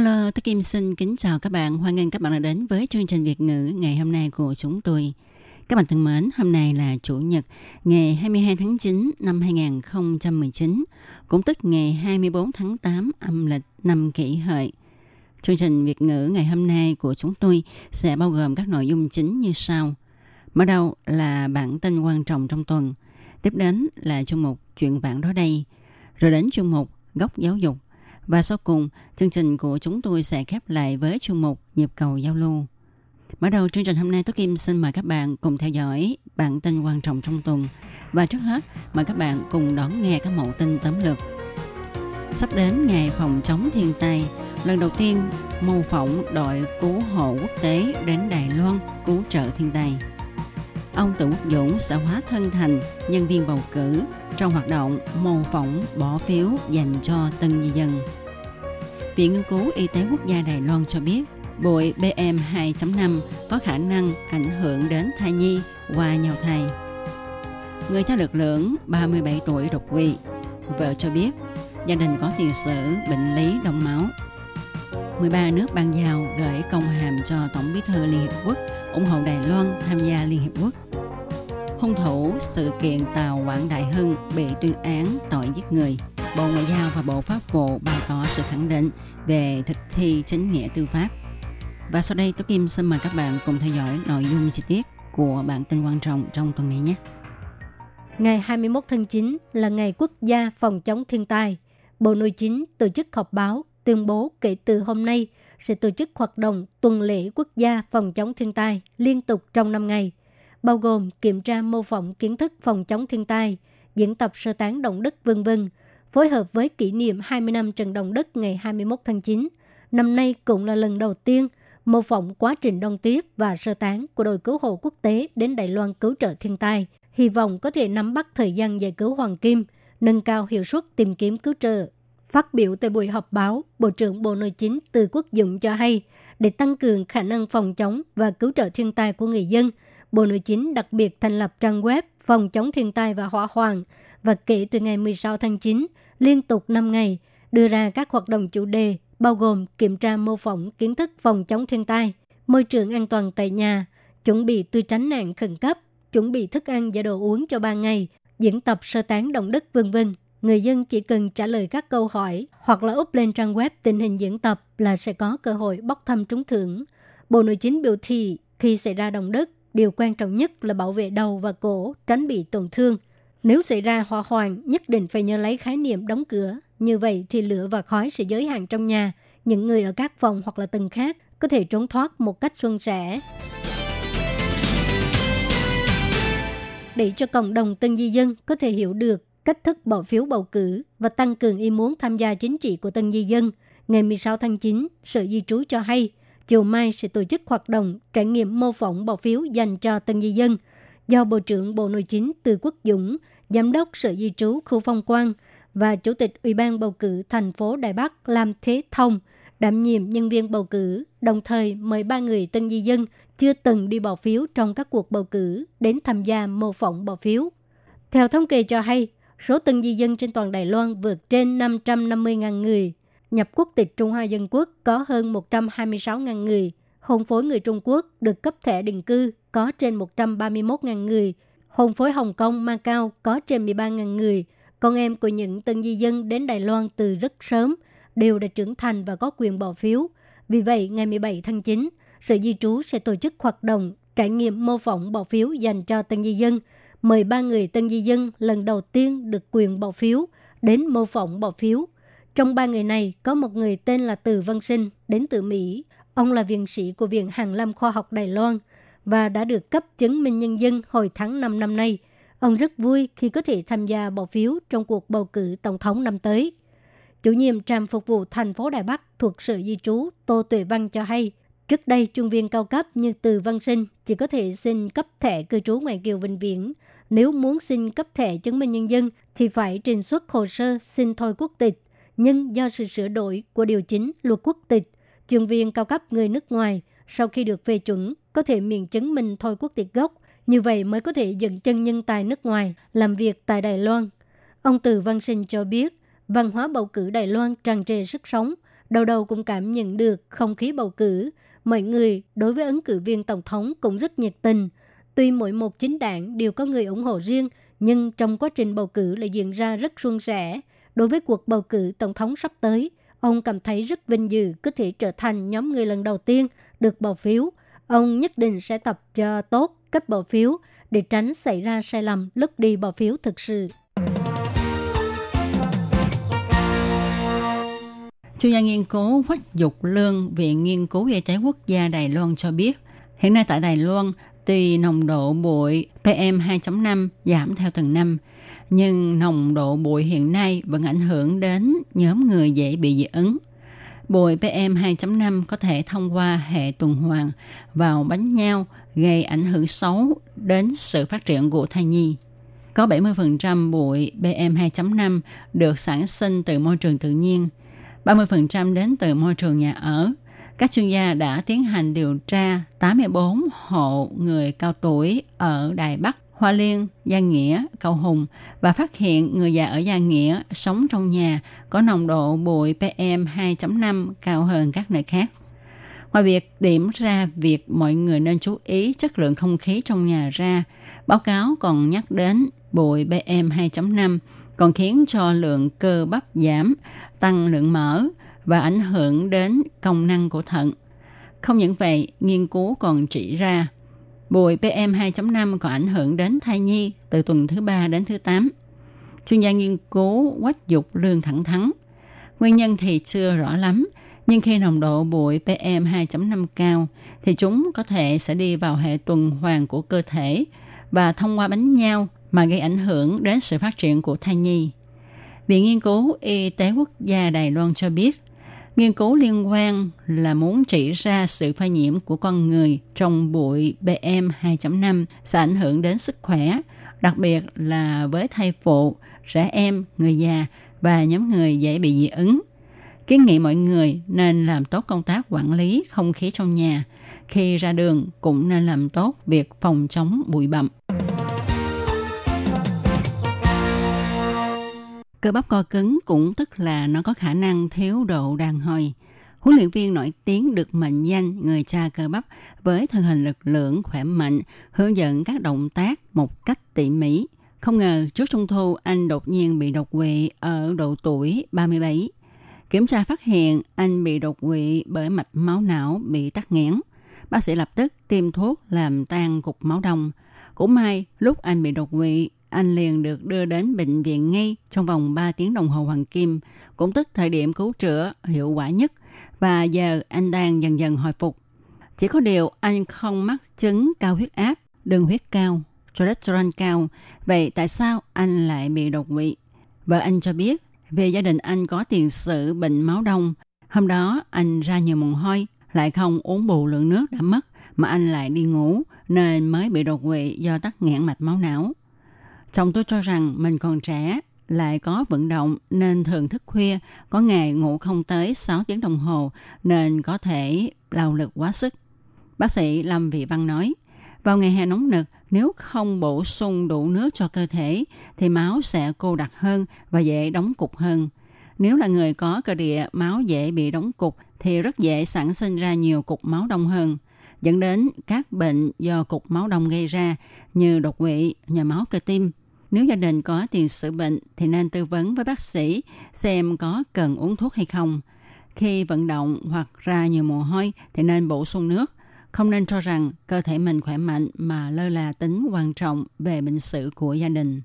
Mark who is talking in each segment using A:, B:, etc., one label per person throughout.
A: Hello, tôi Kim xin kính chào các bạn. Hoan nghênh các bạn đã đến với chương trình Việt ngữ ngày hôm nay của chúng tôi. Các bạn thân mến, hôm nay là Chủ nhật, ngày 22 tháng 9 năm 2019, cũng tức ngày 24 tháng 8 âm lịch năm kỷ hợi. Chương trình Việt ngữ ngày hôm nay của chúng tôi sẽ bao gồm các nội dung chính như sau. Mở đầu là bản tin quan trọng trong tuần. Tiếp đến là chương mục chuyện vãng đó đây. Rồi đến chương mục góc giáo dục. Và sau cùng, chương trình của chúng tôi sẽ khép lại với chuyên mục nhịp cầu giao lưu. Mở đầu chương trình hôm nay, Tố Kim xin mời các bạn cùng theo dõi bản tin quan trọng trong tuần. Và trước hết, mời các bạn cùng đón nghe các mẫu tin tóm lược. Sắp đến ngày phòng chống thiên tai, lần đầu tiên mô phỏng đội cứu hộ quốc tế đến Đài Loan cứu trợ thiên tai. Ông Tử Quốc Dũng sẽ hóa thân thành nhân viên bầu cử trong hoạt động mô phỏng bỏ phiếu dành cho tân di dân. Viện Nghiên cứu Y tế Quốc gia Đài Loan cho biết, bụi PM2.5 có khả năng ảnh hưởng đến thai nhi qua nhau thai. Người cha lực lượng 37 tuổi đột quỵ. Vợ cho biết, gia đình có tiền sử, bệnh lý đông máu. 13 nước ban giao gửi công hàm cho Tổng bí thư Liên Hiệp Quốc, ủng hộ Đài Loan tham gia Liên Hiệp Quốc. Hung thủ sự kiện tàu Quảng Đại Hưng bị tuyên án tội giết người. Bộ Ngoại giao và Bộ Pháp vụ bày tỏ sự khẳng định về thực thi chính nghĩa tư pháp. Và sau đây, Tố Kim xin mời các bạn cùng theo dõi nội dung chi tiết của bản tin quan trọng trong tuần này nhé.
B: Ngày 21 tháng 9 là ngày quốc gia phòng chống thiên tai. Bộ Nội chính tổ chức họp báo tuyên bố kể từ hôm nay sẽ tổ chức hoạt động tuần lễ quốc gia phòng chống thiên tai liên tục trong 5 ngày, bao gồm kiểm tra mô phỏng kiến thức phòng chống thiên tai, diễn tập sơ tán động đất vân vân, phối hợp với kỷ niệm 20 năm trận động đất ngày 21 tháng 9. Năm nay cũng là lần đầu tiên mô phỏng quá trình đông tiếp và sơ tán của đội cứu hộ quốc tế đến Đài Loan cứu trợ thiên tai, hy vọng có thể nắm bắt thời gian giải cứu Hoàng Kim, nâng cao hiệu suất tìm kiếm cứu trợ. Phát biểu tại buổi họp báo, Bộ trưởng Bộ Nội chính Từ Quốc Dụng cho hay, để tăng cường khả năng phòng chống và cứu trợ thiên tai của người dân, Bộ Nội chính đặc biệt thành lập trang web phòng chống thiên tai và hỏa hoạn và kể từ ngày 16 tháng 9, liên tục 5 ngày, đưa ra các hoạt động chủ đề bao gồm kiểm tra mô phỏng kiến thức phòng chống thiên tai, môi trường an toàn tại nhà, chuẩn bị tư tránh nạn khẩn cấp, chuẩn bị thức ăn và đồ uống cho 3 ngày, diễn tập sơ tán động đất vân vân. Người dân chỉ cần trả lời các câu hỏi hoặc là up lên trang web tình hình diễn tập là sẽ có cơ hội bốc thăm trúng thưởng. Bộ Nội chính biểu thị khi xảy ra động đất, điều quan trọng nhất là bảo vệ đầu và cổ, tránh bị tổn thương. Nếu xảy ra hỏa hoạn, nhất định phải nhớ lấy khái niệm đóng cửa. Như vậy thì lửa và khói sẽ giới hạn trong nhà. Những người ở các phòng hoặc là tầng khác có thể trốn thoát một cách suôn sẻ. Để cho cộng đồng tân di dân có thể hiểu được cách thức bỏ phiếu bầu cử và tăng cường ý muốn tham gia chính trị của tân di dân, ngày 16 tháng 9, Sở Di trú cho hay, chiều mai sẽ tổ chức hoạt động trải nghiệm mô phỏng bỏ phiếu dành cho tân di dân do Bộ trưởng Bộ Nội chính Từ Quốc Dũng, Giám đốc Sở Di trú khu phong quan và Chủ tịch Ủy ban bầu cử thành phố Đài Bắc Lam Thế Thông đảm nhiệm nhân viên bầu cử, đồng thời mời ba người tân di dân chưa từng đi bỏ phiếu trong các cuộc bầu cử đến tham gia mô phỏng bỏ phiếu. Theo thống kê cho hay, số tân di dân trên toàn Đài Loan vượt trên 550.000 người. Nhập quốc tịch Trung Hoa Dân Quốc có hơn 126.000 người. Hôn phối người Trung Quốc được cấp thẻ định cư có trên 131.000 người. Hôn phối Hồng Kông, Macau có trên 13.000 người. Con em của những tân di dân đến Đài Loan từ rất sớm đều đã trưởng thành và có quyền bỏ phiếu. Vì vậy, ngày 17 tháng 9, Sở Di trú sẽ tổ chức hoạt động trải nghiệm mô phỏng bỏ phiếu dành cho tân di dân. Mời ba người tân di dân lần đầu tiên được quyền bỏ phiếu đến mô phỏng bỏ phiếu. Trong ba người này, có một người tên là Từ Văn Sinh, đến từ Mỹ. Ông là viện sĩ của Viện Hàn Lâm Khoa học Đài Loan và đã được cấp chứng minh nhân dân hồi tháng 5 năm nay. Ông rất vui khi có thể tham gia bỏ phiếu trong cuộc bầu cử tổng thống năm tới. Chủ nhiệm trạm phục vụ thành phố Đài Bắc thuộc Sở Di trú Tô Tuệ Văn cho hay, trước đây chuyên viên cao cấp như Từ Văn Sinh chỉ có thể xin cấp thẻ cư trú ngoài kiều vĩnh viễn. Nếu muốn xin cấp thẻ chứng minh nhân dân thì phải trình xuất hồ sơ xin thôi quốc tịch. Nhưng do sự sửa đổi của điều chính luật quốc tịch, chuyên viên cao cấp người nước ngoài sau khi được phê chuẩn có thể miễn chứng minh thôi quốc tịch gốc. Như vậy mới có thể dựng chân nhân tài nước ngoài làm việc tại Đài Loan. Ông Từ Văn Sinh cho biết, văn hóa bầu cử Đài Loan tràn trề sức sống, đầu đầu cũng cảm nhận được không khí bầu cử. Mọi người đối với ứng cử viên tổng thống cũng rất nhiệt tình. Tuy mỗi một chính đảng đều có người ủng hộ riêng, nhưng trong quá trình bầu cử lại diễn ra rất suôn sẻ. Đối với cuộc bầu cử tổng thống sắp tới, ông cảm thấy rất vinh dự có thể trở thành nhóm người lần đầu tiên được bầu phiếu. Ông nhất định sẽ tập cho tốt cách bỏ phiếu để tránh xảy ra sai lầm lúc đi bỏ phiếu thực sự.
A: Chuyên gia nghiên cứu Quách Dục Lương, Viện Nghiên cứu Y tế Quốc gia Đài Loan cho biết, hiện nay tại Đài Loan, tuy nồng độ bụi PM2.5 giảm theo từng năm, nhưng nồng độ bụi hiện nay vẫn ảnh hưởng đến nhóm người dễ bị dị ứng. Bụi PM2.5 có thể thông qua hệ tuần hoàn vào bánh nhau gây ảnh hưởng xấu đến sự phát triển của thai nhi. Có 70% bụi PM2.5 được sản sinh từ môi trường tự nhiên, 30% đến từ môi trường nhà ở. Các chuyên gia đã tiến hành điều tra 84 hộ người cao tuổi ở Đài Bắc, Hoa Liên, Gia Nghĩa, Cầu Hùng và phát hiện người già ở Gia Nghĩa sống trong nhà có nồng độ bụi PM 2.5 cao hơn các nơi khác. Ngoài việc điểm ra việc mọi người nên chú ý chất lượng không khí trong nhà ra, báo cáo còn nhắc đến bụi PM 2.5 còn khiến cho lượng cơ bắp giảm, tăng lượng mỡ và ảnh hưởng đến công năng của thận. Không những vậy, nghiên cứu còn chỉ ra bụi PM 2.5 còn ảnh hưởng đến thai nhi từ tuần thứ 3 đến thứ 8. Chuyên gia nghiên cứu quách dục lương thẳng thắn. Nguyên nhân thì chưa rõ lắm, nhưng khi nồng độ bụi PM 2.5 cao thì chúng có thể sẽ đi vào hệ tuần hoàn của cơ thể và thông qua bánh nhau mà gây ảnh hưởng đến sự phát triển của thai nhi. Viện Nghiên cứu Y tế Quốc gia Đài Loan cho biết, nghiên cứu liên quan là muốn chỉ ra sự phơi nhiễm của con người trong bụi PM 2.5 sẽ ảnh hưởng đến sức khỏe, đặc biệt là với thai phụ, trẻ em, người già và nhóm người dễ bị dị ứng. Kiến nghị mọi người nên làm tốt công tác quản lý không khí trong nhà. Khi ra đường cũng nên làm tốt việc phòng chống bụi bậm. Cơ bắp co cứng cũng tức là nó có khả năng thiếu độ đàn hồi. Huấn luyện viên nổi tiếng được mệnh danh người cha cơ bắp với thân hình lực lượng khỏe mạnh, hướng dẫn các động tác một cách tỉ mỉ. Không ngờ trước trung thu anh đột nhiên bị đột quỵ ở độ tuổi 37. Kiểm tra phát hiện anh bị đột quỵ bởi mạch máu não bị tắc nghẽn. Bác sĩ lập tức tiêm thuốc làm tan cục máu đông. Cũng may lúc anh bị đột quỵ, anh liền được đưa đến bệnh viện ngay trong vòng 3 tiếng đồng hồ hoàng kim, cũng tức thời điểm cứu chữa hiệu quả nhất và giờ anh đang dần dần hồi phục. Chỉ có điều anh không mắc chứng cao huyết áp, đường huyết cao, cholesterol cao. Vậy tại sao anh lại bị đột quỵ? Vợ anh cho biết, về gia đình anh có tiền sử bệnh máu đông. Hôm đó anh ra nhiều mồ hôi, lại không uống bù lượng nước đã mất, mà anh lại đi ngủ nên mới bị đột quỵ do tắc nghẽn mạch máu não. Chồng tôi cho rằng mình còn trẻ, lại có vận động nên thường thức khuya, có ngày ngủ không tới 6 tiếng đồng hồ nên có thể lao lực quá sức. Bác sĩ Lâm Vị Văn nói, vào ngày hè nóng nực, nếu không bổ sung đủ nước cho cơ thể thì máu sẽ cô đặc hơn và dễ đóng cục hơn. Nếu là người có cơ địa máu dễ bị đóng cục thì rất dễ sản sinh ra nhiều cục máu đông hơn dẫn đến các bệnh do cục máu đông gây ra như đột quỵ, nhồi máu cơ tim, nếu gia đình có tiền sử bệnh thì nên tư vấn với bác sĩ xem có cần uống thuốc hay không. Khi vận động hoặc ra nhiều mồ hôi thì nên bổ sung nước. Không nên cho rằng cơ thể mình khỏe mạnh mà lơ là tính quan trọng về bệnh sử của gia đình.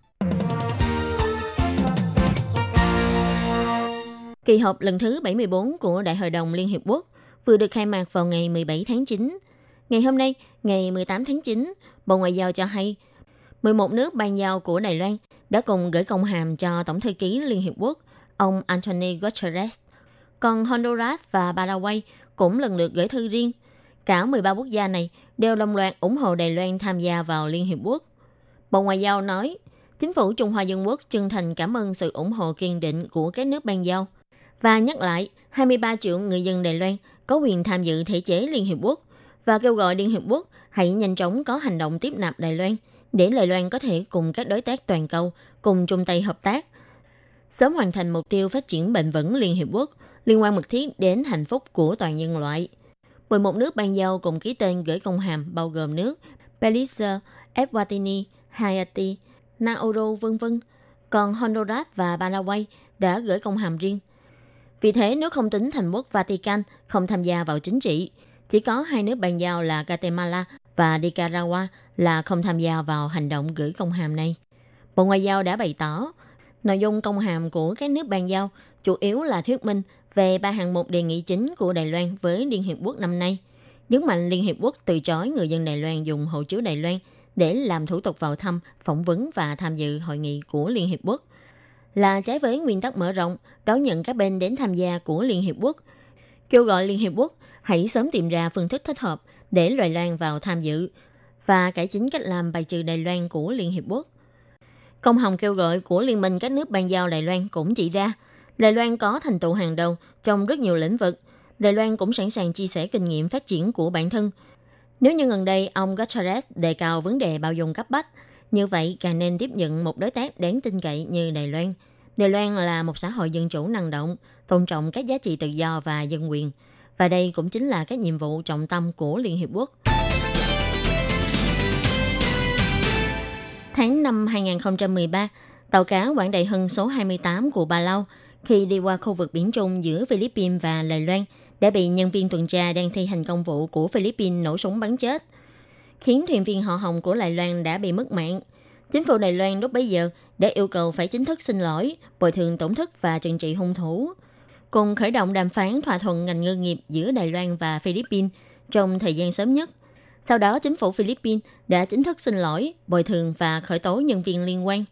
C: Kỳ họp lần thứ 74 của Đại hội đồng Liên Hiệp Quốc vừa được khai mạc vào ngày 17 tháng 9. Ngày hôm nay, ngày 18 tháng 9, Bộ Ngoại giao cho hay 11 nước ban giao của Đài Loan đã cùng gửi công hàm cho Tổng thư ký Liên Hiệp Quốc ông Anthony Guterres. Còn Honduras và Paraguay cũng lần lượt gửi thư riêng. Cả 13 quốc gia này đều đồng loạt ủng hộ Đài Loan tham gia vào Liên Hiệp Quốc. Bộ Ngoại giao nói, chính phủ Trung Hoa Dân Quốc chân thành cảm ơn sự ủng hộ kiên định của các nước ban giao và nhắc lại 23 triệu người dân Đài Loan có quyền tham dự thể chế Liên Hiệp Quốc và kêu gọi Liên Hiệp Quốc hãy nhanh chóng có hành động tiếp nạp Đài Loan để Đài Loan có thể cùng các đối tác toàn cầu cùng chung tay hợp tác, sớm hoàn thành mục tiêu phát triển bền vững Liên Hiệp Quốc liên quan mật thiết đến hạnh phúc của toàn nhân loại. 11 nước ban giao cùng ký tên gửi công hàm bao gồm nước Belize, Eswatini, Haiti, Nauru, vân vân. Còn Honduras và Paraguay đã gửi công hàm riêng. Vì thế, nếu không tính thành quốc Vatican không tham gia vào chính trị, chỉ có hai nước ban giao là Guatemala và Nicaragua là không tham gia vào hành động gửi công hàm này. Bộ Ngoại giao đã bày tỏ, nội dung công hàm của các nước bàn giao chủ yếu là thuyết minh về ba hạng mục đề nghị chính của Đài Loan với Liên Hiệp Quốc năm nay. Nhấn mạnh Liên Hiệp Quốc từ chối người dân Đài Loan dùng hộ chiếu Đài Loan để làm thủ tục vào thăm, phỏng vấn và tham dự hội nghị của Liên Hiệp Quốc là trái với nguyên tắc mở rộng đón nhận các bên đến tham gia của Liên Hiệp Quốc. Kêu gọi Liên Hiệp Quốc hãy sớm tìm ra phương thức thích hợp để Đài Loan vào tham dự và cải chính cách làm bài trừ Đài Loan của Liên Hiệp Quốc. Công hồng kêu gọi của Liên minh các nước ban giao Đài Loan cũng chỉ ra, Đài Loan có thành tựu hàng đầu trong rất nhiều lĩnh vực. Đài Loan cũng sẵn sàng chia sẻ kinh nghiệm phát triển của bản thân. Nếu như gần đây ông Guterres đề cao vấn đề bao dung cấp bách, như vậy càng nên tiếp nhận một đối tác đáng tin cậy như Đài Loan. Đài Loan là một xã hội dân chủ năng động, tôn trọng các giá trị tự do và dân quyền. Và đây cũng chính là các nhiệm vụ trọng tâm của Liên Hiệp Quốc. Tháng 5 2013, tàu cá Quảng Đại Hưng số 28 của Bà Lau khi đi qua khu vực biển Trung giữa Philippines và Đài Loan đã bị nhân viên tuần tra đang thi hành công vụ của Philippines nổ súng bắn chết, khiến thuyền viên họ Hồng của Đài Loan đã bị mất mạng. Chính phủ Đài Loan lúc bấy giờ đã yêu cầu phải chính thức xin lỗi, bồi thường tổn thất và trừng trị hung thủ, cùng khởi động đàm phán thỏa thuận ngành ngư nghiệp giữa Đài Loan và Philippines trong thời gian sớm nhất. Sau đó, chính phủ Philippines đã chính thức xin lỗi, bồi thường và khởi tố nhân viên liên quan.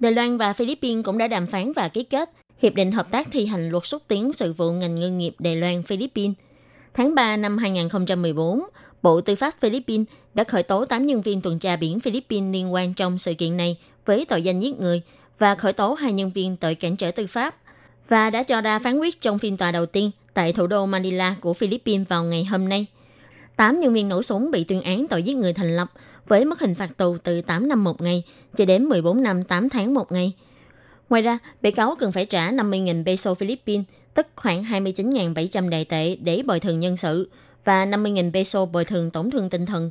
C: Đài Loan và Philippines cũng đã đàm phán và ký kết Hiệp định Hợp tác thi hành luật xúc tiến sự vụ ngành ngư nghiệp Đài Loan Philippines. Tháng 3 năm 2014, Bộ Tư pháp Philippines đã khởi tố 8 nhân viên tuần tra biển Philippines liên quan trong sự kiện này với tội danh giết người và khởi tố hai nhân viên tội cản trở tư pháp và đã cho ra phán quyết trong phiên tòa đầu tiên tại thủ đô Manila của Philippines vào ngày hôm nay. 8 nhân viên nổ súng bị tuyên án tội giết người thành lập với mức hình phạt tù từ 8 năm một ngày cho đến 14 năm 8 tháng một ngày – Ngoài ra, bị cáo cần phải trả 50.000 peso Philippines, tức khoảng 29.700 đại tệ để bồi thường nhân sự và 50.000 peso bồi thường tổn thương tinh thần.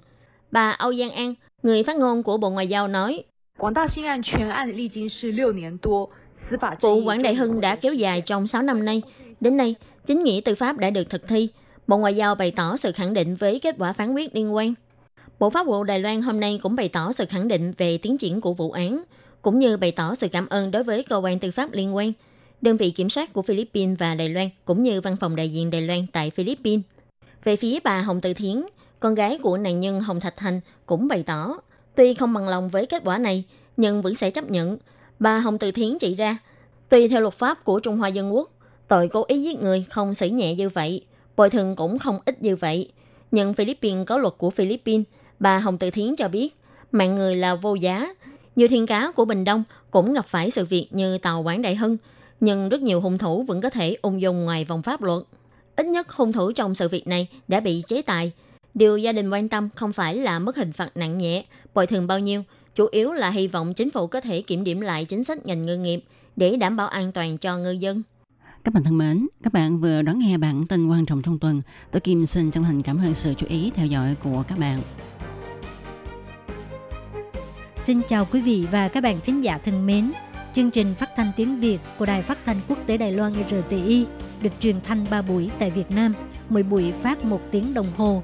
C: Bà Âu Giang An, người phát ngôn của Bộ Ngoại giao nói,
D: 广大新案全案历经是六年多，
C: Vụ quản Đại Hưng đã kéo dài trong 6 năm nay. Đến nay, chính nghĩa tư pháp đã được thực thi. Bộ Ngoại giao bày tỏ sự khẳng định với kết quả phán quyết liên quan. Bộ Pháp vụ Đài Loan hôm nay cũng bày tỏ sự khẳng định về tiến triển của vụ án – cũng như bày tỏ sự cảm ơn đối với cơ quan tư pháp liên quan, đơn vị kiểm soát của Philippines và Đài Loan, cũng như văn phòng đại diện Đài Loan tại Philippines. Về phía bà Hồng Từ Thiến, con gái của nạn nhân Hồng Thạch Thành cũng bày tỏ, tuy không bằng lòng với kết quả này, nhưng vẫn sẽ chấp nhận. Bà Hồng Từ Thiến chỉ ra, tùy theo luật pháp của Trung Hoa Dân Quốc, tội cố ý giết người không xử nhẹ như vậy, bồi thường cũng không ít như vậy. Nhưng Philippines có luật của Philippines, bà Hồng Từ Thiến cho biết, mạng người là vô giá, nhiều thiên cá của Bình Đông cũng gặp phải sự việc như tàu Quảng Đại Hưng, nhưng rất nhiều hung thủ vẫn có thể ung dung ngoài vòng pháp luật. Ít nhất hung thủ trong sự việc này đã bị chế tài. Điều gia đình quan tâm không phải là mức hình phạt nặng nhẹ, bồi thường bao nhiêu, chủ yếu là hy vọng chính phủ có thể kiểm điểm lại chính sách ngành ngư nghiệp để đảm bảo an toàn cho ngư dân.
A: Các bạn thân mến, các bạn vừa đón nghe bản tin quan trọng trong tuần. Tôi Kim xin chân thành cảm ơn sự chú ý theo dõi của các bạn.
B: Xin chào quý vị và các bạn thính giả thân mến. Chương trình phát thanh tiếng Việt của Đài Phát thanh Quốc tế Đài Loan RTI được truyền thanh 3 buổi tại Việt Nam, mỗi buổi phát 1 tiếng đồng hồ.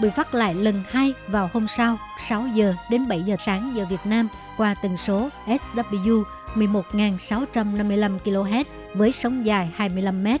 B: bị phát lại lần hai vào hôm sau 6 giờ đến 7 giờ sáng giờ Việt Nam, qua tần số SW 11.655 kHz với sóng dài 25
E: mét.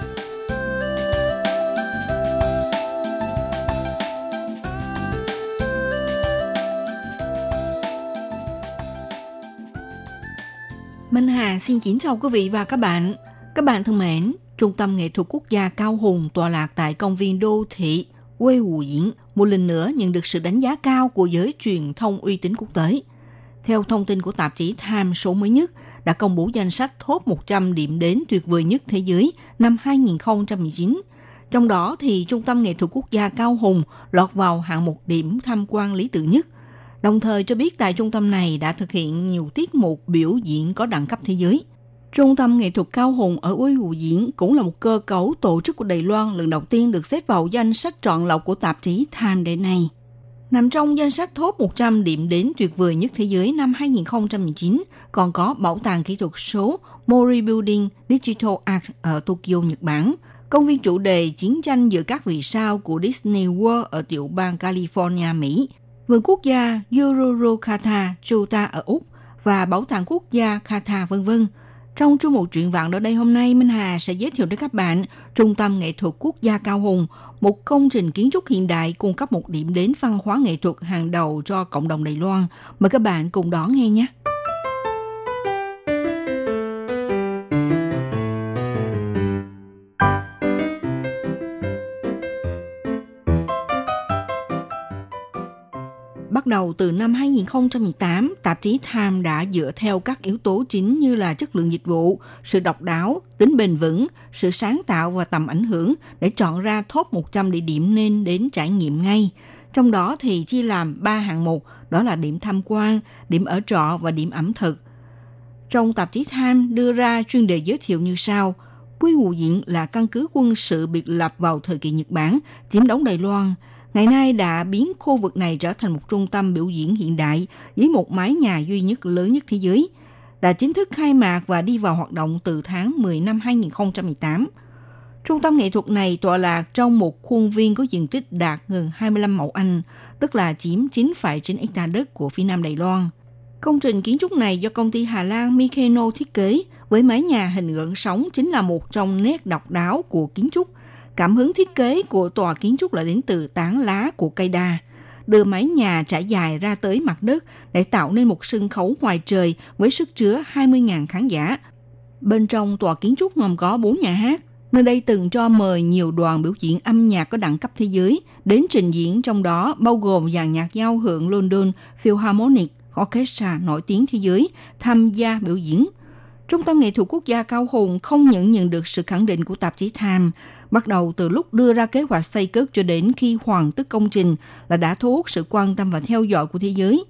F: Xin kính chào quý vị và các bạn. Các bạn thân mến, Trung tâm Nghệ thuật Quốc gia Cao Hùng tọa lạc tại công viên đô thị Quê Hù Diễn một lần nữa nhận được sự đánh giá cao của giới truyền thông uy tín quốc tế. Theo thông tin của tạp chí Time số mới nhất, đã công bố danh sách top 100 điểm đến tuyệt vời nhất thế giới năm 2019. Trong đó thì Trung tâm Nghệ thuật Quốc gia Cao Hùng lọt vào hạng mục điểm tham quan lý tưởng nhất – đồng thời cho biết tại trung tâm này đã thực hiện nhiều tiết mục biểu diễn có đẳng cấp thế giới. Trung tâm nghệ thuật Cao Hùng ở Uy Hù Diễn cũng là một cơ cấu tổ chức của Đài Loan lần đầu tiên được xếp vào danh sách chọn lọc của tạp chí Time đến nay. Nằm trong danh sách top 100 điểm đến tuyệt vời nhất thế giới năm 2019, còn có Bảo tàng kỹ thuật số Mori Building Digital Art ở Tokyo, Nhật Bản, công viên chủ đề chiến tranh giữa các vì sao của Disney World ở tiểu bang California, Mỹ, vườn quốc gia Yororokata Chuta ở Úc và bảo tàng quốc gia Kata vân vân. Trong chương mục truyện vạn ở đây hôm nay, Minh Hà sẽ giới thiệu đến các bạn Trung tâm Nghệ thuật Quốc gia Cao Hùng, một công trình kiến trúc hiện đại cung cấp một điểm đến văn hóa nghệ thuật hàng đầu cho cộng đồng Đài Loan. Mời các bạn cùng đón nghe nhé. Bắt đầu từ năm 2018, tạp chí Time đã dựa theo các yếu tố chính như là chất lượng dịch vụ, sự độc đáo, tính bền vững, sự sáng tạo và tầm ảnh hưởng để chọn ra top 100 địa điểm nên đến trải nghiệm ngay. Trong đó thì chia làm 3 hạng mục, đó là điểm tham quan, điểm ở trọ và điểm ẩm thực. Trong tạp chí Time đưa ra chuyên đề giới thiệu như sau. Quy Hù Diện là căn cứ quân sự biệt lập vào thời kỳ Nhật Bản, chiếm đóng Đài Loan – ngày nay đã biến khu vực này trở thành một trung tâm biểu diễn hiện đại với một mái nhà duy nhất lớn nhất thế giới. Đã chính thức khai mạc và đi vào hoạt động từ tháng 10 năm 2018. Trung tâm nghệ thuật này tọa lạc trong một khuôn viên có diện tích đạt gần 25 mẫu Anh, tức là chiếm 9,9 hecta đất của phía Nam Đài Loan. Công trình kiến trúc này do công ty Hà Lan Mikeno thiết kế với mái nhà hình gợn sóng chính là một trong nét độc đáo của kiến trúc – Cảm hứng thiết kế của tòa kiến trúc là đến từ tán lá của cây đa, đưa mái nhà trải dài ra tới mặt đất để tạo nên một sân khấu ngoài trời với sức chứa 20.000 khán giả. Bên trong tòa kiến trúc gồm có 4 nhà hát, nơi đây từng cho mời nhiều đoàn biểu diễn âm nhạc có đẳng cấp thế giới đến trình diễn trong đó bao gồm dàn nhạc giao hưởng London Philharmonic Orchestra nổi tiếng thế giới tham gia biểu diễn. Trung tâm nghệ thuật quốc gia Cao Hùng không những nhận được sự khẳng định của tạp chí Time bắt đầu từ lúc đưa ra kế hoạch xây cất cho đến khi hoàn tất công trình là đã thu hút sự quan tâm và theo dõi của thế giới.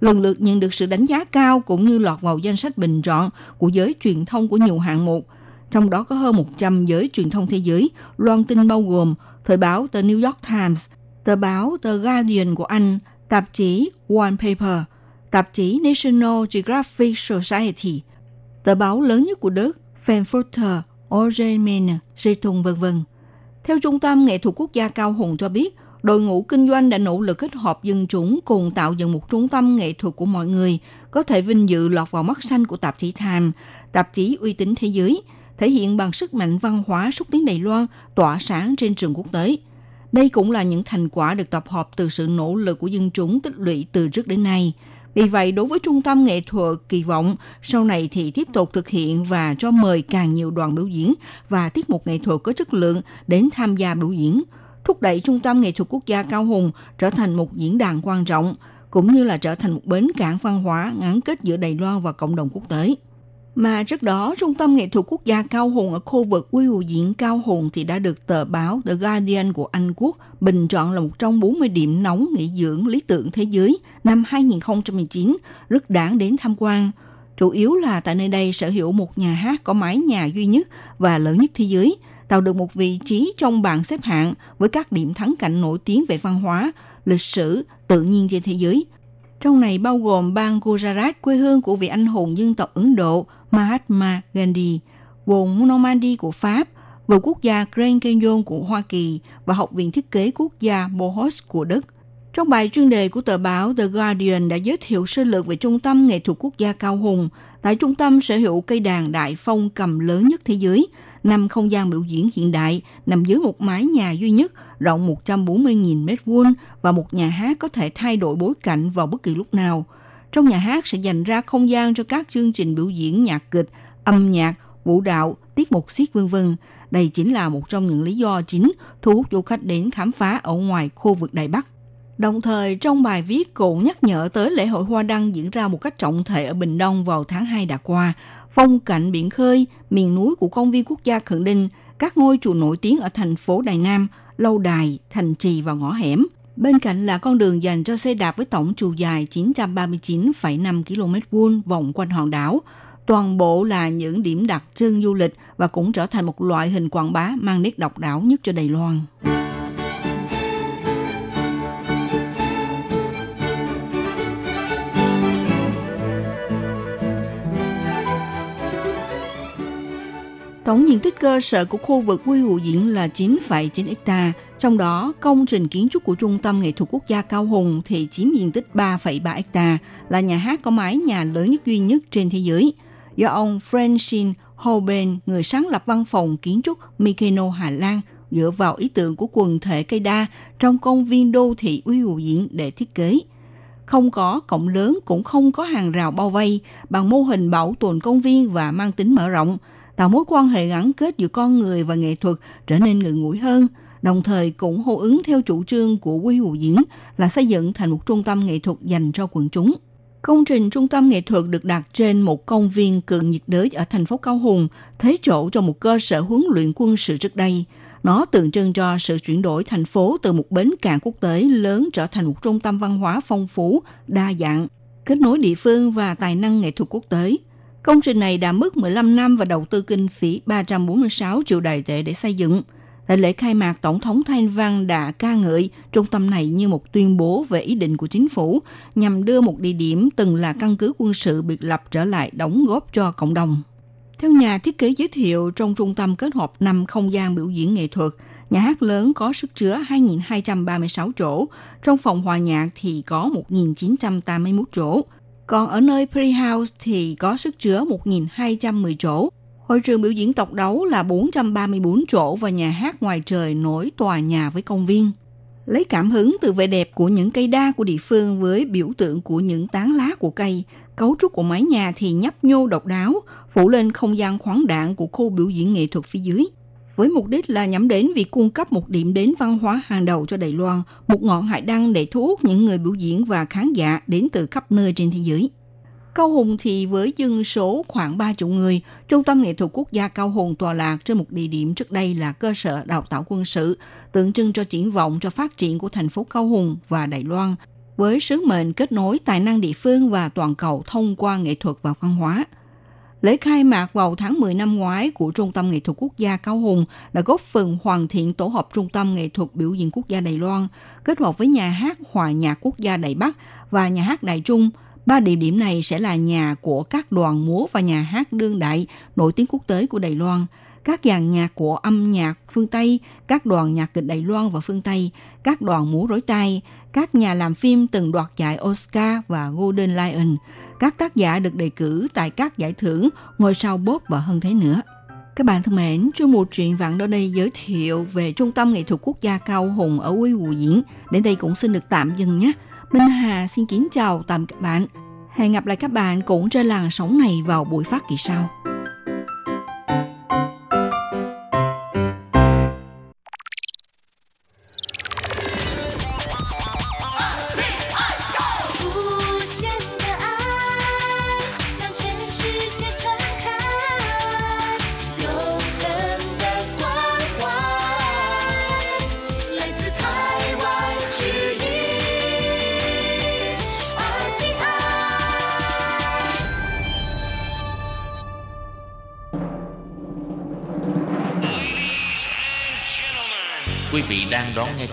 F: Lần lượt nhận được sự đánh giá cao cũng như lọt vào danh sách bình chọn của giới truyền thông của nhiều hạng mục. Trong đó có hơn 100 giới truyền thông thế giới, loan tin bao gồm thời báo tờ New York Times, tờ báo The Guardian của Anh, tạp chí One Paper, tạp chí National Geographic Society, tờ báo lớn nhất của Đức, Frankfurter Allgemeine Zeitung vân vân. Theo Trung tâm Nghệ thuật Quốc gia Cao Hùng cho biết, đội ngũ kinh doanh đã nỗ lực kết hợp dân chúng cùng tạo dựng một trung tâm nghệ thuật của mọi người, có thể vinh dự lọt vào mắt xanh của tạp chí Time, tạp chí uy tín thế giới, thể hiện bằng sức mạnh văn hóa xúc tiến Đài Loan tỏa sáng trên trường quốc tế. Đây cũng là những thành quả được tập hợp từ sự nỗ lực của dân chúng tích lũy từ trước đến nay. Vì vậy, đối với trung tâm nghệ thuật kỳ vọng sau này thì tiếp tục thực hiện và cho mời càng nhiều đoàn biểu diễn và tiết mục nghệ thuật có chất lượng đến tham gia biểu diễn, thúc đẩy Trung tâm Nghệ thuật Quốc gia Cao Hùng trở thành một diễn đàn quan trọng, cũng như là trở thành một bến cảng văn hóa gắn kết giữa Đài Loan và cộng đồng quốc tế. Mà trước đó, Trung tâm Nghệ thuật Quốc gia Cao Hùng ở khu vực quy hữu diễn Cao Hùng thì đã được tờ báo The Guardian của Anh Quốc bình chọn là một trong 40 điểm nóng nghỉ dưỡng lý tưởng thế giới năm 2019, rất đáng đến tham quan. Chủ yếu là tại nơi đây sở hữu một nhà hát có mái nhà duy nhất và lớn nhất thế giới, tạo được một vị trí trong bảng xếp hạng với các điểm thắng cảnh nổi tiếng về văn hóa, lịch sử, tự nhiên trên thế giới. Trong này bao gồm bang Gujarat, quê hương của vị anh hùng dân tộc Ấn Độ Mahatma Gandhi, vùng Normandy của Pháp, vườn quốc gia Grand Canyon của Hoa Kỳ và Học viện Thiết kế Quốc gia Bohos của Đức. Trong bài chuyên đề của tờ báo The Guardian đã giới thiệu sơ lược về Trung tâm Nghệ thuật Quốc gia Cao Hùng. Tại trung tâm sở hữu cây đàn đại phong cầm lớn nhất thế giới, năm không gian biểu diễn hiện đại nằm dưới một mái nhà duy nhất rộng 140.000 m2 và một nhà hát có thể thay đổi bối cảnh vào bất kỳ lúc nào. Trong nhà hát sẽ dành ra không gian cho các chương trình biểu diễn nhạc kịch, âm nhạc, vũ đạo, tiết mục siết vân vân. Đây chính là một trong những lý do chính thu hút du khách đến khám phá ở ngoài khu vực Đài Bắc. Đồng thời, trong bài viết cũng nhắc nhở tới lễ hội Hoa Đăng diễn ra một cách trọng thể ở Bình Đông vào tháng 2 đã qua. Phong cảnh biển khơi, miền núi của công viên quốc gia Khẩn đình, các ngôi chùa nổi tiếng ở thành phố Đài Nam, lâu đài, thành trì và ngõ hẻm. Bên cạnh là con đường dành cho xe đạp với tổng chiều dài 939,5 km vuông vòng quanh hòn đảo. Toàn bộ là những điểm đặc trưng du lịch và cũng trở thành một loại hình quảng bá mang nét độc đáo nhất cho Đài Loan. Tổng diện tích cơ sở của khu vực quy hoạch diễn là 9,9 hecta, trong đó công trình kiến trúc của Trung tâm Nghệ thuật Quốc gia Cao Hùng thì chiếm diện tích 3,3 hecta, là nhà hát có mái nhà lớn nhất duy nhất trên thế giới. Do ông Francine Hoben, người sáng lập văn phòng kiến trúc Mikeno Hà Lan, dựa vào ý tưởng của quần thể cây đa trong công viên đô thị uy hữu diễn để thiết kế. Không có cổng lớn cũng không có hàng rào bao vây bằng mô hình bảo tồn công viên và mang tính mở rộng – tạo mối quan hệ gắn kết giữa con người và nghệ thuật trở nên gần gũi hơn, đồng thời cũng hô ứng theo chủ trương của Quy Hữu Diễn là xây dựng thành một trung tâm nghệ thuật dành cho quần chúng. Công trình trung tâm nghệ thuật được đặt trên một công viên cận nhiệt đới ở thành phố Cao Hùng, thế chỗ cho một cơ sở huấn luyện quân sự trước đây. Nó tượng trưng cho sự chuyển đổi thành phố từ một bến cảng quốc tế lớn trở thành một trung tâm văn hóa phong phú, đa dạng, kết nối địa phương và tài năng nghệ thuật quốc tế. Công trình này đã mất 15 năm và đầu tư kinh phí 346 triệu đài tệ để xây dựng. Tại lễ khai mạc, Tổng thống Thanh Văn đã ca ngợi trung tâm này như một tuyên bố về ý định của chính phủ nhằm đưa một địa điểm từng là căn cứ quân sự biệt lập trở lại đóng góp cho cộng đồng. Theo nhà thiết kế giới thiệu, trong trung tâm kết hợp 5 không gian biểu diễn nghệ thuật, nhà hát lớn có sức chứa 2.236 chỗ, trong phòng hòa nhạc thì có 1.981 chỗ, còn ở nơi Pre-House thì có sức chứa 1.210 chỗ. Hội trường biểu diễn tộc đấu là 434 chỗ và nhà hát ngoài trời nối tòa nhà với công viên. Lấy cảm hứng từ vẻ đẹp của những cây đa của địa phương với biểu tượng của những tán lá của cây, cấu trúc của mái nhà thì nhấp nhô độc đáo, phủ lên không gian khoáng đạn của khu biểu diễn nghệ thuật phía dưới với mục đích là nhắm đến việc cung cấp một điểm đến văn hóa hàng đầu cho Đài Loan, một ngọn hải đăng để thu hút những người biểu diễn và khán giả đến từ khắp nơi trên thế giới. Cao Hùng thì với dân số khoảng 3 triệu người, Trung tâm Nghệ thuật Quốc gia Cao Hùng tọa lạc trên một địa điểm trước đây là cơ sở đào tạo quân sự, tượng trưng cho triển vọng cho phát triển của thành phố Cao Hùng và Đài Loan, với sứ mệnh kết nối tài năng địa phương và toàn cầu thông qua nghệ thuật và văn hóa – Lễ khai mạc vào tháng 10 năm ngoái của Trung tâm Nghệ thuật Quốc gia Cao Hùng đã góp phần hoàn thiện tổ hợp Trung tâm Nghệ thuật Biểu diễn Quốc gia Đài Loan, kết hợp với nhà hát Hòa nhạc Quốc gia Đài Bắc và nhà hát Đài Trung. Ba địa điểm này sẽ là nhà của các đoàn múa và nhà hát đương đại nổi tiếng quốc tế của Đài Loan, các dàn nhạc của âm nhạc phương Tây, các đoàn nhạc kịch Đài Loan và phương Tây, các đoàn múa rối tay, các nhà làm phim từng đoạt giải Oscar và Golden Lion – các tác giả được đề cử tại các giải thưởng ngôi sao bốt và hơn thế nữa. Các bạn thân mến, trong một truyện vạn đó đây giới thiệu về Trung tâm Nghệ thuật Quốc gia Cao Hùng ở Quy Hù Diễn. Đến đây cũng xin được tạm dừng nhé. Minh Hà xin kính chào tạm các bạn. Hẹn gặp lại các bạn cũng trên làn sóng này vào buổi phát kỳ sau.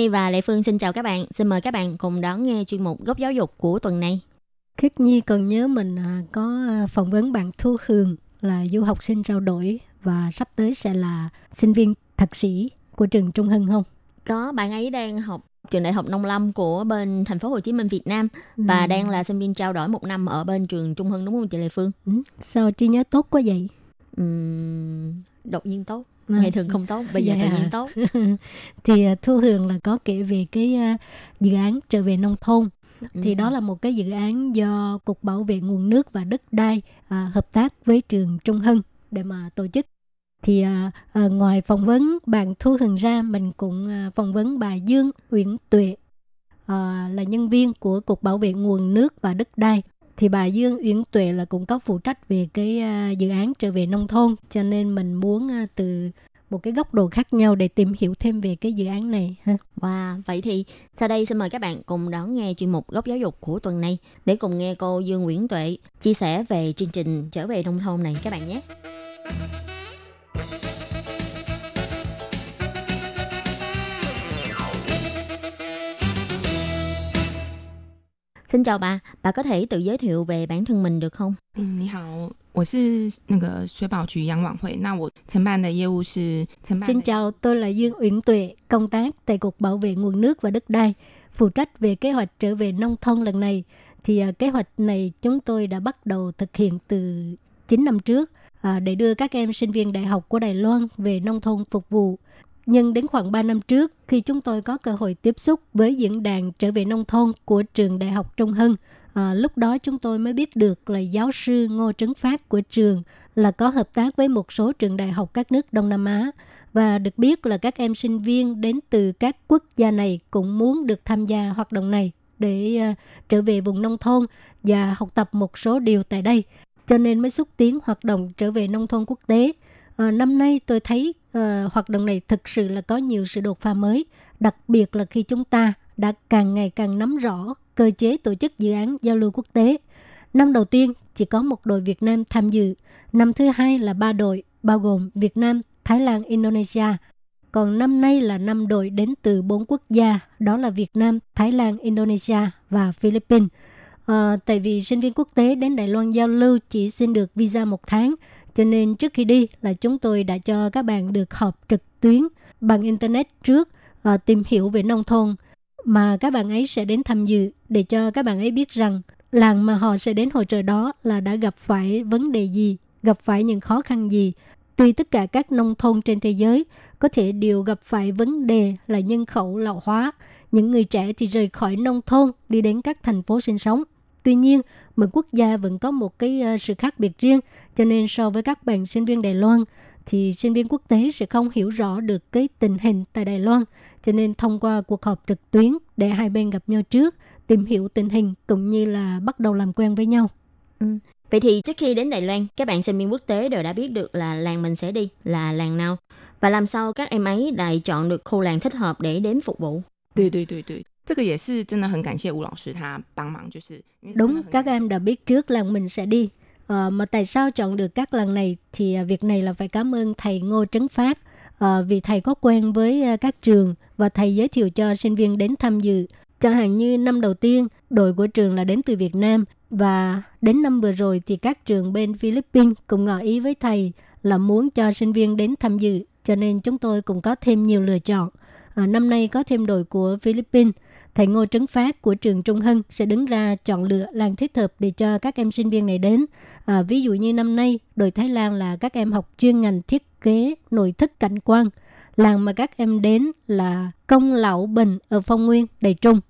C: Nhi và Lệ Phương xin chào các bạn. Xin mời các bạn cùng đón nghe chuyên mục góc giáo dục của tuần này.
B: Khiết Nhi còn nhớ mình à, có à, phỏng vấn bạn Thu Hường là du học sinh trao đổi và sắp tới sẽ là sinh viên thạc sĩ của trường Trung Hưng không?
C: Có bạn ấy đang học trường đại học nông lâm của bên thành phố Hồ Chí Minh Việt Nam và
B: Ừ.
C: đang là sinh viên trao đổi một năm ở bên trường Trung Hưng đúng không chị Lệ Phương?
B: Ừ, Sao trí nhớ tốt quá vậy?
C: Ừm, đột nhiên tốt, ngày thường không tốt, bây giờ
B: dạ.
C: tự nhiên tốt.
B: thì à, Thu Hường là có kể về cái à, dự án trở về nông thôn thì
C: Ừ.
B: đó là một cái dự án do cục bảo vệ nguồn nước và đất đai à, hợp tác với trường Trung Hưng để mà tổ chức thì à, à, ngoài phỏng vấn bạn Thu Hường ra mình cũng à, phỏng vấn bà Dương Uyển Tuệ à, là nhân viên của cục bảo vệ nguồn nước và đất đai thì bà Dương Uyển Tuệ là cũng có phụ trách về cái à, dự án trở về nông thôn cho nên mình muốn à, từ một cái góc độ khác nhau để tìm hiểu thêm về cái dự án này ha.
C: Wow, vậy thì sau đây xin mời các bạn cùng đón nghe chuyên mục góc giáo dục của tuần này để cùng nghe cô Dương Nguyễn Tuệ chia sẻ về chương trình trở về nông thôn này các bạn nhé. Xin chào bà, bà có thể tự giới thiệu về bản thân mình được không?
G: 嗯，你好，我是那个水保局养晚会。那我承办的业务是承办
B: Xin
G: 的
B: chào, tôi là Dương Uyển Tuệ, công tác tại Cục Bảo vệ nguồn nước và đất đai, phụ trách về kế hoạch trở về nông thôn lần này. Thì à, kế hoạch này chúng tôi đã bắt đầu thực hiện từ 9 năm trước à, để đưa các em sinh viên đại học của Đài Loan về nông thôn phục vụ. Nhưng đến khoảng 3 năm trước, khi chúng tôi có cơ hội tiếp xúc với diễn đàn trở về nông thôn của trường Đại học Trung Hưng, à, lúc đó chúng tôi mới biết được là giáo sư Ngô Trấn Phát của trường là có hợp tác với một số trường đại học các nước Đông Nam Á và được biết là các em sinh viên đến từ các quốc gia này cũng muốn được tham gia hoạt động này để à, trở về vùng nông thôn và học tập một số điều tại đây cho nên mới xúc tiến hoạt động trở về nông thôn quốc tế. À, năm nay tôi thấy Ờ, hoạt động này thực sự là có nhiều sự đột phá mới, đặc biệt là khi chúng ta đã càng ngày càng nắm rõ cơ chế tổ chức dự án giao lưu quốc tế. Năm đầu tiên chỉ có một đội Việt Nam tham dự, năm thứ hai là ba đội bao gồm Việt Nam, Thái Lan, Indonesia. Còn năm nay là năm đội đến từ bốn quốc gia, đó là Việt Nam, Thái Lan, Indonesia và Philippines. À, tại vì sinh viên quốc tế đến Đài Loan giao lưu chỉ xin được visa một tháng, cho nên trước khi đi là chúng tôi đã cho các bạn được họp trực tuyến bằng Internet trước, à, tìm hiểu về nông thôn mà các bạn ấy sẽ đến tham dự để cho các bạn ấy biết rằng làng mà họ sẽ đến hỗ trợ đó là đã gặp phải vấn đề gì, gặp phải những khó khăn gì. Tuy tất cả các nông thôn trên thế giới có thể đều gặp phải vấn đề là nhân khẩu lão hóa, những người trẻ thì rời khỏi nông thôn đi đến các thành phố sinh sống. Tuy nhiên, mỗi quốc gia vẫn có một cái ờ, sự khác biệt riêng, cho nên so với các bạn sinh viên Đài Loan thì sinh viên quốc tế sẽ không hiểu rõ được cái tình hình tại Đài Loan. Cho nên thông qua cuộc họp trực tuyến để hai bên gặp nhau trước, tìm hiểu tình hình cũng như là bắt đầu làm quen với nhau.
C: Vậy thì trước khi đến Đài Loan, các bạn sinh viên quốc tế đều đã biết được là làng mình sẽ đi là làng nào và làm sao các em ấy lại chọn được khu làng thích hợp để đến phục vụ.
G: 对对对对， 这个也是真的很感谢吴老师他帮忙，就是因为真的
B: Đúng,
G: 很
B: các
G: 感
B: em đã biết trước làng mình sẽ đi. À, mà tại sao chọn được các làng này thì à, việc này là phải cảm ơn thầy Ngô Trấn Phát à, vì thầy có quen với à, các trường và thầy giới thiệu cho sinh viên đến tham dự. Chẳng hạn như năm đầu tiên, đội của trường là đến từ Việt Nam và đến năm vừa rồi thì các trường bên Philippines cũng ngỏ ý với thầy là muốn cho sinh viên đến tham dự, cho nên chúng tôi cũng có thêm nhiều lựa chọn. À, năm nay có thêm đội của Philippines. Thầy Ngô Trấn Phát của trường Trung Hưng sẽ đứng ra chọn lựa làng thích hợp để cho các em sinh viên này đến. À, ví dụ như năm nay, đội Thái Lan là các em học chuyên ngành thiết kế nội thất cảnh quan. Làng mà các em đến là Công Lão Bình ở Phong Nguyên, Đài Trung.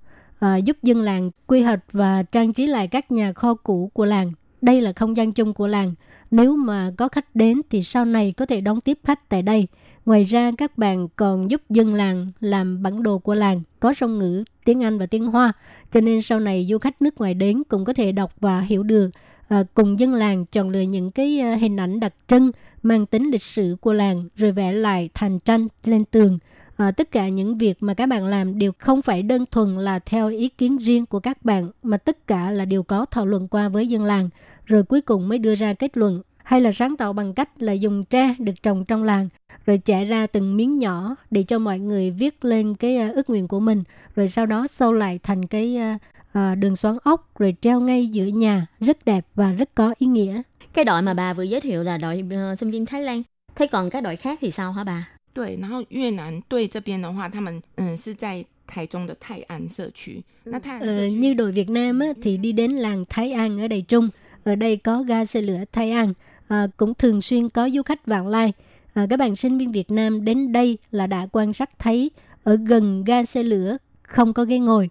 B: À, giúp dân làng quy hoạch và trang trí lại các nhà kho cũ của làng. Đây là không gian chung của làng. Nếu mà có khách đến thì sau này có thể đón tiếp khách tại đây. Ngoài ra các bạn còn giúp dân làng làm bản đồ của làng, có song ngữ, tiếng Anh và tiếng Hoa. Cho nên sau này du khách nước ngoài đến cũng có thể đọc và hiểu được. À, cùng dân làng chọn lựa những cái à, hình ảnh đặc trưng mang tính lịch sử của làng rồi vẽ lại thành tranh lên tường. À, tất cả những việc mà các bạn làm đều không phải đơn thuần là theo ý kiến riêng của các bạn mà tất cả là đều có thảo luận qua với dân làng rồi cuối cùng mới đưa ra kết luận hay là sáng tạo bằng cách là dùng tre được trồng trong làng rồi chạy ra từng miếng nhỏ để cho mọi người viết lên cái uh, ước nguyện của mình rồi sau đó sâu lại thành cái uh, uh, đường xoắn ốc rồi treo ngay giữa nhà rất đẹp và rất có ý nghĩa
C: Cái đội mà bà vừa giới thiệu là đội ờ, sinh viên Thái Lan. Thế còn các đội khác thì sao hả bà?
G: 对，然后越南队这边的话，他们嗯是在台中的泰安社区。那泰安
B: Ờ,
G: 社区
B: như đội Việt Nam á, thì đi đến làng Thái An ở Đài Trung. Ở đây có ga xe lửa Thái An, à, cũng thường xuyên có du khách vãng lai. À, các bạn sinh viên Việt Nam đến đây là đã quan sát thấy ở gần ga xe lửa không có ghế ngồi.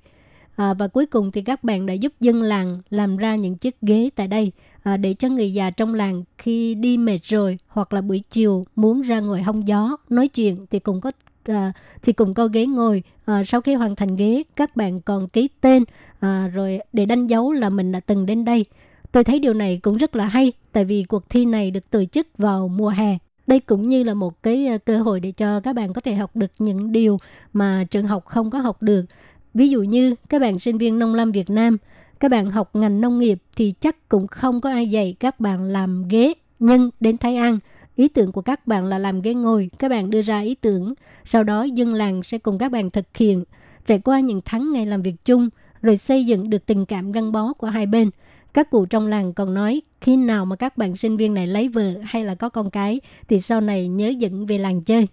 B: À, và cuối cùng thì các bạn đã giúp dân làng làm ra những chiếc ghế tại đây à, để cho người già trong làng khi đi mệt rồi hoặc là buổi chiều muốn ra ngồi hong gió nói chuyện thì cũng có à, thì cũng có ghế ngồi. À, sau khi hoàn thành ghế, các bạn còn ký tên à, rồi để đánh dấu là mình đã từng đến đây. Tôi thấy điều này cũng rất là hay, tại vì cuộc thi này được tổ chức vào mùa hè. Đây cũng như là một cái ờ, cơ hội để cho các bạn có thể học được những điều mà trường học không có học được. Ví dụ như các bạn sinh viên nông lâm Việt Nam, các bạn học ngành nông nghiệp thì chắc cũng không có ai dạy các bạn làm ghế. Nhưng đến Thái An, ý tưởng của các bạn là làm ghế ngồi. Các bạn đưa ra ý tưởng, sau đó dân làng sẽ cùng các bạn thực hiện. Trải qua những tháng ngày làm việc chung, rồi xây dựng được tình cảm gắn bó của hai bên. Các cụ trong làng còn nói khi nào mà các bạn sinh viên này lấy vợ hay là có con cái thì sau này nhớ dẫn về làng chơi.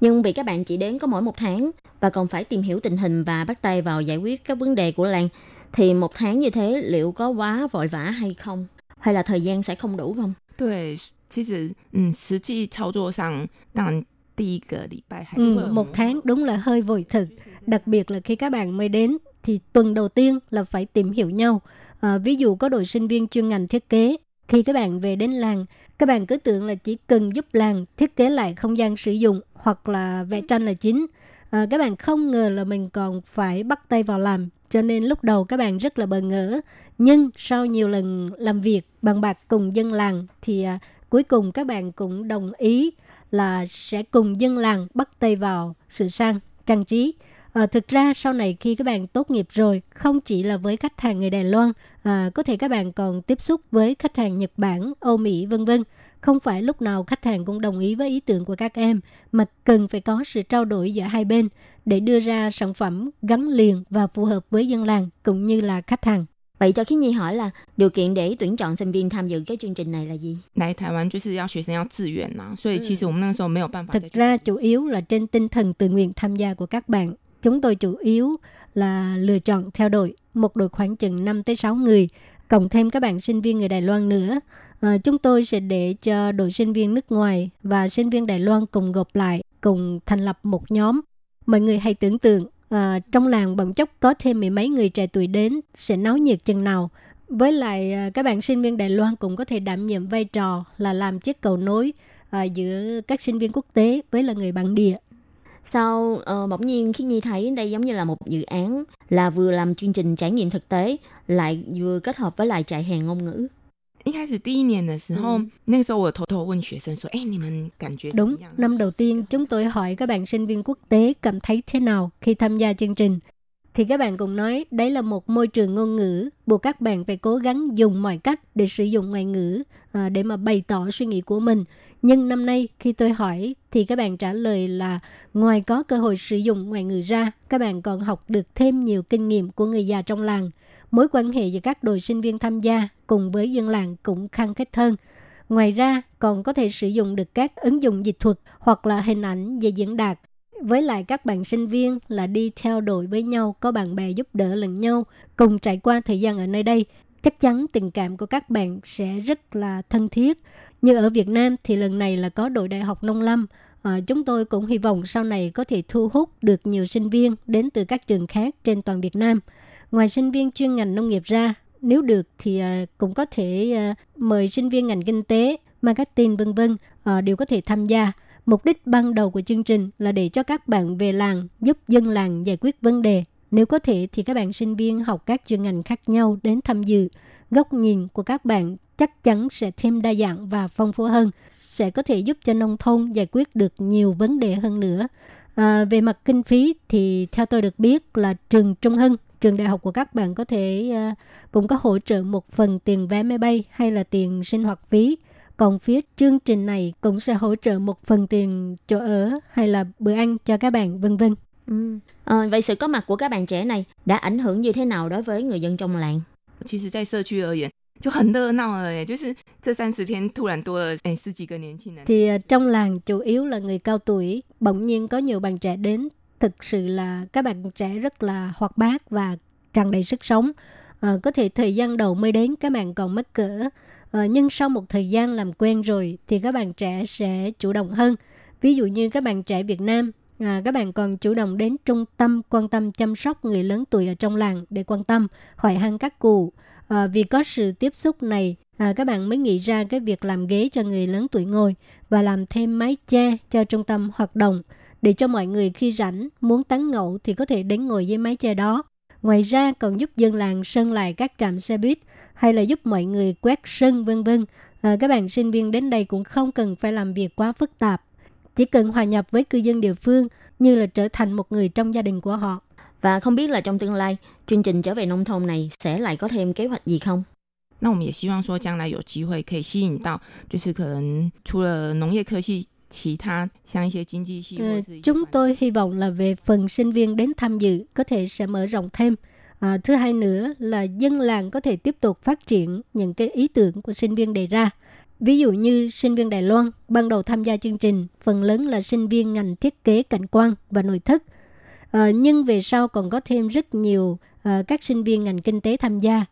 C: Nhưng vì các bạn chỉ đến có mỗi một tháng và còn phải tìm hiểu tình hình và bắt tay vào giải quyết các vấn đề của làng, thì một tháng như thế liệu có quá vội vã hay không? Hay là thời gian sẽ không đủ không?
G: 对，其实嗯，实际操作上，当然第一个礼拜还是会有
B: Ừ, một tháng đúng là hơi vội thực. Đặc biệt là khi các bạn mới đến thì tuần đầu tiên là phải tìm hiểu nhau. À, ví dụ có đội sinh viên chuyên ngành thiết kế. Khi các bạn về đến làng, các bạn cứ tưởng là chỉ cần giúp làng thiết kế lại không gian sử dụng hoặc là vẽ tranh là chính. À, các bạn không ngờ là mình còn phải bắt tay vào làm. Cho nên lúc đầu các bạn rất là bỡ ngỡ. Nhưng sau nhiều lần làm việc bằng bạc cùng dân làng thì à, cuối cùng các bạn cũng đồng ý là sẽ cùng dân làng bắt tay vào sửa sang, trang trí. À, thực ra sau này khi các bạn tốt nghiệp rồi, không chỉ là với khách hàng người Đài Loan, à, có thể các bạn còn tiếp xúc với khách hàng Nhật Bản, Âu Mỹ vân vân. Không phải lúc nào khách hàng cũng đồng ý với ý tưởng của các em, mà cần phải có sự trao đổi giữa hai bên để đưa ra sản phẩm gắn liền và phù hợp với dân làng cũng như là khách hàng.
C: Vậy cho Khi Nhi hỏi là điều kiện để tuyển chọn sinh viên tham dự cái chương trình này là gì?
G: Này Đài Loan ừ.
B: Thực ra chủ yếu là trên tinh thần tự nguyện tham gia của các bạn. Chúng tôi chủ yếu là lựa chọn theo đội, một đội khoảng chừng 5 tới 6 người, cộng thêm các bạn sinh viên người Đài Loan nữa. À, chúng tôi sẽ để cho đội sinh viên nước ngoài và sinh viên Đài Loan cùng gộp lại, cùng thành lập một nhóm. Mọi người hãy tưởng tượng, à, trong làng bỗng chốc có thêm mười mấy người trẻ tuổi đến, sẽ náo nhiệt chừng nào. Với lại à, các bạn sinh viên Đài Loan cũng có thể đảm nhiệm vai trò là làm chiếc cầu nối à, giữa các sinh viên quốc tế với là người bản địa
C: Sao ờ, bỗng nhiên Khiến Nhi thấy đây giống như là một dự án là vừa làm chương trình trải nghiệm thực tế lại vừa kết hợp với lại trại hè ngôn ngữ.
G: 一开始第一年的时候，那个时候我偷偷问学生说：“哎，你们感觉怎
B: Đúng,
G: 么样？”
B: năm đầu tiên chúng tôi hỏi các bạn sinh viên quốc tế cảm thấy thế nào khi tham gia chương trình. thì các bạn cũng nói đấy là một môi trường ngôn ngữ buộc các bạn phải cố gắng dùng mọi cách để sử dụng ngoại ngữ à, để mà bày tỏ suy nghĩ của mình nhưng năm nay khi tôi hỏi thì các bạn trả lời là ngoài có cơ hội sử dụng ngoại ngữ ra, các bạn còn học được thêm nhiều kinh nghiệm của người già trong làng. Mối quan hệ giữa các đội sinh viên tham gia cùng với dân làng cũng khăng khít hơn. Ngoài ra, còn có thể sử dụng được các ứng dụng dịch thuật hoặc là hình ảnh về diễn đạt. Với lại các bạn sinh viên là đi theo đội với nhau, có bạn bè giúp đỡ lẫn nhau, cùng trải qua thời gian ở nơi đây chắc chắn tình cảm của các bạn sẽ rất là thân thiết. Như ở Việt Nam thì lần này là có đội đại học nông lâm. À, chúng tôi cũng hy vọng sau này có thể thu hút được nhiều sinh viên đến từ các trường khác trên toàn Việt Nam. Ngoài sinh viên chuyên ngành nông nghiệp ra nếu được thì ờ, cũng có thể ờ, mời sinh viên ngành kinh tế marketing vân vân à, đều có thể tham gia. Mục đích ban đầu của chương trình là để cho các bạn về làng giúp dân làng giải quyết vấn đề. Nếu có thể thì các bạn sinh viên học các chuyên ngành khác nhau đến tham dự. Góc nhìn của các bạn chắc chắn sẽ thêm đa dạng và phong phú hơn, sẽ có thể giúp cho nông thôn giải quyết được nhiều vấn đề hơn nữa. À, về mặt kinh phí thì theo tôi được biết là trường Trung Hưng, trường đại học của các bạn có thể à, cũng có hỗ trợ một phần tiền vé máy bay hay là tiền sinh hoạt phí còn phía chương trình này cũng sẽ hỗ trợ một phần tiền chỗ ở hay là bữa ăn cho các bạn vân vân.
C: Ừ. À, vậy sự có mặt của các bạn trẻ này đã ảnh hưởng như thế nào đối với người dân trong làng?
G: 其实，在社区而言，就很热闹了耶。就是这三十天突然多了哎十几个年轻人。
B: Thì uh, trong làng chủ yếu là người cao tuổi, bỗng nhiên có nhiều bạn trẻ đến. Thực sự là các bạn trẻ rất là hoạt bát và tràn đầy sức sống. À, có thể thời gian đầu mới đến các bạn còn mất cỡ à, nhưng sau một thời gian làm quen rồi thì các bạn trẻ sẽ chủ động hơn ví dụ như các bạn trẻ Việt Nam à, các bạn còn chủ động đến trung tâm quan tâm chăm sóc người lớn tuổi ở trong làng để quan tâm hỏi han các cụ. À, vì có sự tiếp xúc này à, các bạn mới nghĩ ra cái việc làm ghế cho người lớn tuổi ngồi và làm thêm mái che cho trung tâm hoạt động để cho mọi người khi rảnh muốn tán ngẫu thì có thể đến ngồi dưới mái che đó. Ngoài ra còn giúp dân làng sơn lại các trạm xe buýt hay là giúp mọi người quét sân vân vân. À, các bạn sinh viên đến đây cũng không cần phải làm việc quá phức tạp, chỉ cần hòa nhập với cư dân địa phương như là trở thành một người trong gia đình của họ.
C: Và không biết là trong tương lai, chương trình trở về nông thôn này sẽ lại có thêm kế hoạch gì không?
G: 那我们也希望说，将来有机会可以吸引到，就是可能除了农业科系，其他像一些经济系或
B: Ờ,
G: 是一些
B: chúng tôi hy vọng là về phần sinh viên đến tham dự có thể sẽ mở rộng thêm. À, thứ hai nữa là dân làng có thể tiếp tục phát triển những cái ý tưởng của sinh viên đề ra. Ví dụ như sinh viên Đài Loan ban đầu tham gia chương trình, phần lớn là sinh viên ngành thiết kế cảnh quan và nội thất. À, nhưng về sau còn có thêm rất nhiều à, các sinh viên ngành kinh tế tham gia.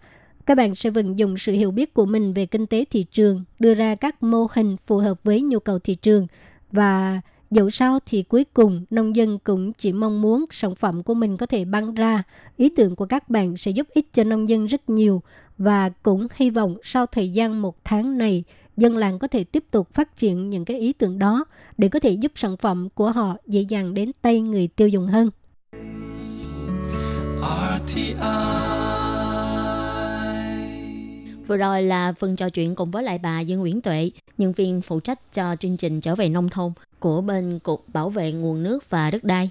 B: Các bạn sẽ vận dụng sự hiểu biết của mình về kinh tế thị trường, đưa ra các mô hình phù hợp với nhu cầu thị trường và dẫu sao thì cuối cùng nông dân cũng chỉ mong muốn sản phẩm của mình có thể bán ra. Ý tưởng của các bạn sẽ giúp ích cho nông dân rất nhiều và cũng hy vọng sau thời gian một tháng này dân làng có thể tiếp tục phát triển những cái ý tưởng đó để có thể giúp sản phẩm của họ dễ dàng đến tay người tiêu dùng hơn.
C: Vừa rồi là phần trò chuyện cùng với lại bà Dương Nguyễn Tuệ, nhân viên phụ trách cho chương trình trở về nông thôn của bên Cục Bảo vệ Nguồn nước và Đất đai.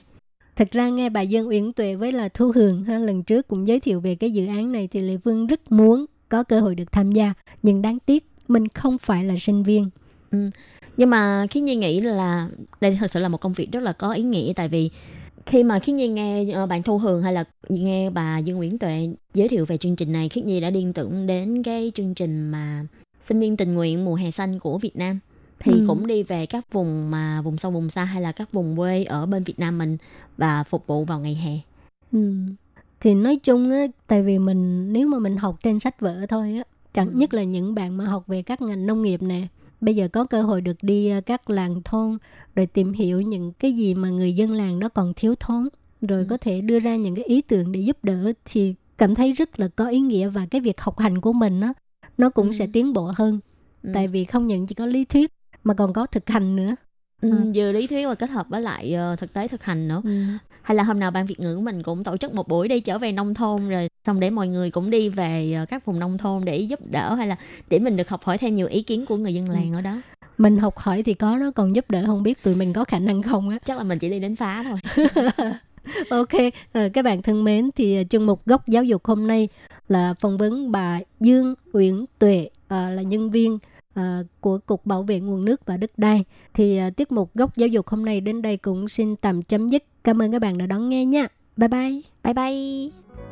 B: Thật ra nghe bà Dương Uyển Tuệ với là Thu Hường ha, lần trước cũng giới thiệu về cái dự án này thì Lê Phương rất muốn có cơ hội được tham gia. Nhưng đáng tiếc mình không phải là sinh viên.
C: Nhưng mà Khiến Nhi nghĩ là đây thật sự là một công việc rất là có ý nghĩa tại vì khi mà Khiến Nhi nghe ờ, bạn Thu Hường hay là nghe bà Dương Nguyễn Tuệ giới thiệu về chương trình này, Khiến Nhi đã liên tưởng đến cái chương trình mà sinh viên tình nguyện mùa hè xanh của Việt Nam thì
B: Ừ.
C: cũng đi về các vùng mà vùng sâu vùng xa hay là các vùng quê ở bên Việt Nam mình và phục vụ vào ngày hè.
B: Ừ. Thì nói chung á, tại vì mình nếu mà mình học trên sách vở thôi á, chẳng
C: Ừ.
B: nhất là những bạn mà học về các ngành nông nghiệp nè, bây giờ có cơ hội được đi ờ, các làng thôn rồi tìm hiểu những cái gì mà người dân làng đó còn thiếu thốn, rồi
C: Ừ.
B: có thể đưa ra những cái ý tưởng để giúp đỡ thì cảm thấy rất là có ý nghĩa và cái việc học hành của mình á nó cũng
C: Ừ.
B: sẽ tiến bộ hơn.
C: Ừ.
B: Tại vì không những chỉ có lý thuyết mà còn có thực hành nữa.
C: Ừ,
B: Ừ.
C: vừa lý thuyết và kết hợp với lại ờ, thực tế thực hành nữa.
B: Ừ.
C: Hay là hôm nào ban Việt ngữ mình cũng tổ chức một buổi đi trở về nông thôn rồi xong để mọi người cũng đi về ờ, các vùng nông thôn để giúp đỡ hay là để mình được học hỏi thêm nhiều ý kiến của người dân làng ở đó.
B: Mình học hỏi thì có nó còn giúp đỡ không biết tụi mình có khả năng không á.
C: Chắc là mình chỉ đi đến phá thôi.
B: ok, à, các bạn thân mến, thì uh, chương mục góc giáo dục hôm nay là phỏng vấn bà Dương Uyển Tuệ à, là nhân viên à, của Cục Bảo vệ Nguồn nước và Đất đai. Thì à, tiết mục góc giáo dục hôm nay đến đây cũng xin tạm chấm dứt. Cảm ơn các bạn đã đón nghe nha. Bye bye.
H: Bye bye.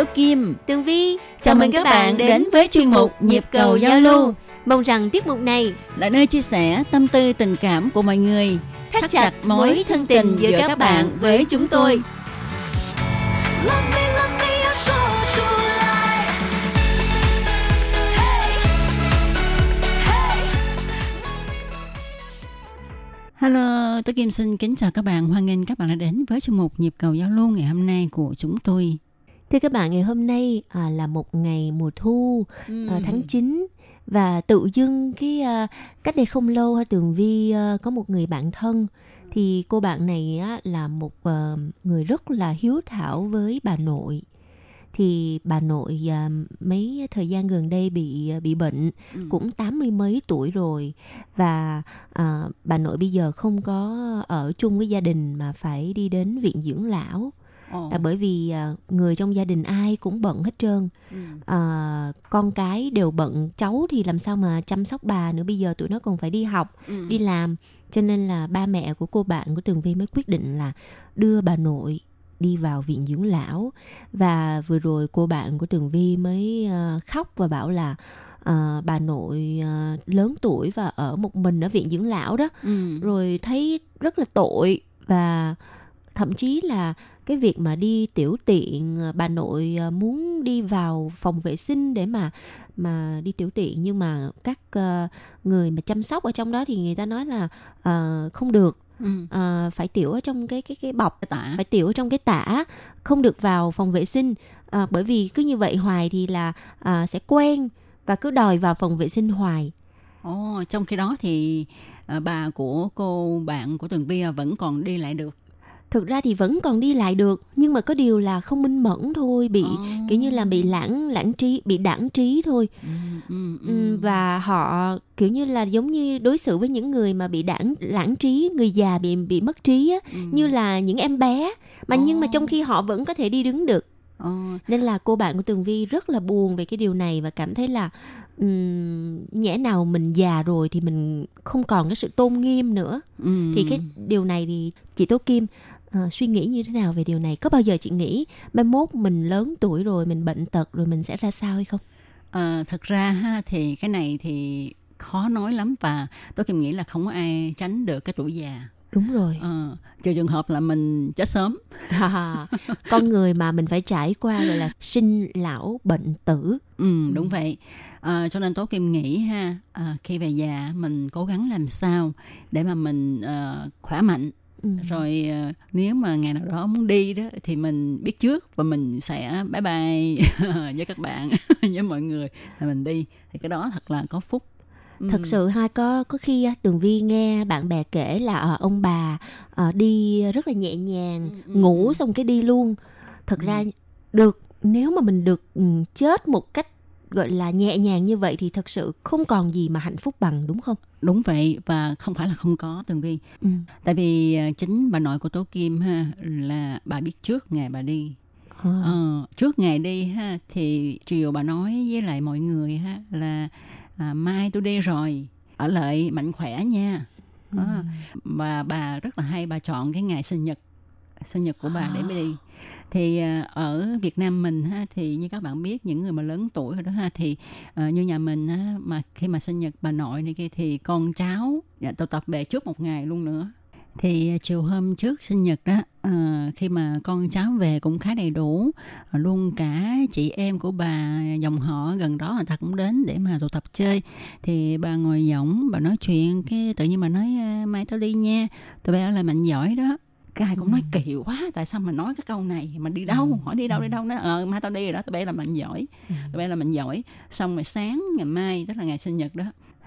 A: Tốt Kim,
H: Tường Vi,
A: chào mừng các bạn đến với chuyên mục Nhịp cầu giao lưu.
H: Mong rằng tiết mục này
A: là nơi chia sẻ tâm tư tình cảm của mọi người,
H: thắt chặt mối thân tình giữa các bạn với chúng tôi.
A: Hello, tôi Kim xin kính chào các bạn. Hoan nghênh các bạn đã đến với chương mục nhịp cầu giao lưu ngày hôm nay của chúng tôi.
H: Thưa các bạn, ngày hôm nay à, là một ngày mùa thu
A: Ừ.
H: à, tháng 9 và tự dưng cái à, cách đây không lâu ha, Tường Vi à, có một người bạn thân. Thì cô bạn này á, là một à, người rất là hiếu thảo với bà nội. Thì bà nội à, mấy thời gian gần đây bị bị bệnh
A: Ừ.
H: cũng tám mươi mấy tuổi rồi. Và à, bà nội bây giờ không có ở chung với gia đình mà phải đi đến viện dưỡng lão
A: Ồ.
H: là bởi vì à, người trong gia đình ai cũng bận hết trơn
A: Ừ.
H: à, con cái đều bận cháu thì làm sao mà chăm sóc bà nữa bây giờ tụi nó còn phải đi học
A: Ừ.
H: đi làm cho nên là ba mẹ của cô bạn của tường vi mới quyết định là đưa bà nội đi vào viện dưỡng lão và vừa rồi cô bạn của tường vi mới à, khóc và bảo là à, bà nội à, lớn tuổi và ở một mình ở viện dưỡng lão đó
A: Ừ.
H: rồi thấy rất là tội và thậm chí là cái việc mà đi tiểu tiện à, bà nội à, muốn đi vào phòng vệ sinh để mà mà đi tiểu tiện nhưng mà các à, người mà chăm sóc ở trong đó thì người ta nói là à, không được
A: Ừ.
H: à, phải tiểu ở trong cái cái cái bọc
A: Tả.
H: phải tiểu ở trong cái tả không được vào phòng vệ sinh à, bởi vì cứ như vậy hoài thì là à, sẽ quen và cứ đòi vào phòng vệ sinh hoài
A: Ồ, trong khi đó thì à, bà của cô bạn của Tường Vi vẫn còn đi lại được.
H: Thực ra thì vẫn còn đi lại được nhưng mà có điều là không minh mẫn thôi bị
A: Ồ.
H: kiểu như là bị lãng lãng trí bị đảng trí thôi
A: Ừ, ừ, ừ.
H: ừ. và họ kiểu như là giống như đối xử với những người mà bị đảng lãng trí người già bị bị mất trí á
A: Ừ.
H: như là những em bé mà nhưng mà trong khi họ vẫn có thể đi đứng được
A: Ồ,
H: nên là cô bạn của tường vi rất là buồn về cái điều này và cảm thấy là um, nhẽ nào mình già rồi thì mình không còn cái sự tôn nghiêm nữa
A: ừ.
H: thì cái điều này thì chị tố kim ờ, suy nghĩ như thế nào về điều này có bao giờ chị nghĩ mai mốt mình lớn tuổi rồi mình bệnh tật rồi mình sẽ ra sao hay không
A: Ờ, thật ra ha, thì cái này thì khó nói lắm và tôi kim nghĩ là không có ai tránh được cái tuổi già.
H: đúng rồi
A: Ờ, trừ trường hợp là mình chết sớm.
H: con người mà mình phải trải qua gọi là sinh lão bệnh tử
A: Ừ, đúng vậy. Ờ, cho nên Tố Kim nghĩ ha, ờ, khi về già mình cố gắng làm sao để mà mình ờ, khỏe mạnh.
H: Ừ.
A: Rồi ờ, nếu mà ngày nào đó muốn đi đó thì mình biết trước và mình sẽ bye bye với các bạn, với mọi người là mình đi. Thì cái đó thật là có phúc.
H: Thật sự ha có có khi á, tường vi nghe bạn bè kể là ờ, ông bà ờ, đi rất là nhẹ nhàng ngủ xong cái đi luôn thật ra được nếu mà mình được chết một cách gọi là nhẹ nhàng như vậy thì thật sự không còn gì mà hạnh phúc bằng đúng không
A: Đúng vậy và không phải là không có Tường Vi.
H: ừ.
A: Tại vì ờ, chính bà nội của Tố Kim ha là bà biết trước ngày bà đi.
H: Ờ.
A: Ờ, trước ngày đi ha thì chiều bà nói với lại mọi người ha là à, mai tôi đi rồi ở lại mạnh khỏe nha.
H: Ừ.
A: Đó. Và bà rất là hay bà chọn cái ngày sinh nhật sinh nhật của bà để mới đi. Thì à, ở Việt Nam mình ha thì như các bạn biết những người mà lớn tuổi rồi đó ha thì à, như nhà mình ha, mà khi mà sinh nhật bà nội này kia thì con cháu dạ, tụ tập về trước một ngày luôn nữa. Thì chiều hôm trước sinh nhật đó à, khi mà con cháu về cũng khá đầy đủ luôn cả chị em của bà dòng họ gần đó người ta cũng đến để mà tụ tập chơi. Thì bà ngồi giọng bà nói chuyện cái tự nhiên bà nói "À, mai tao đi nha tụi bay ở lại mạnh giỏi đó cái ai cũng nói kỳ quá tại sao mà nói cái câu này? Mà đi đâu? Hỏi đi đâu đi đâu nó ờ mai tao đi rồi đó tụi bay là mạnh giỏi. Tụi bay là mạnh giỏi. Xong rồi sáng ngày mai tức là ngày sinh nhật đó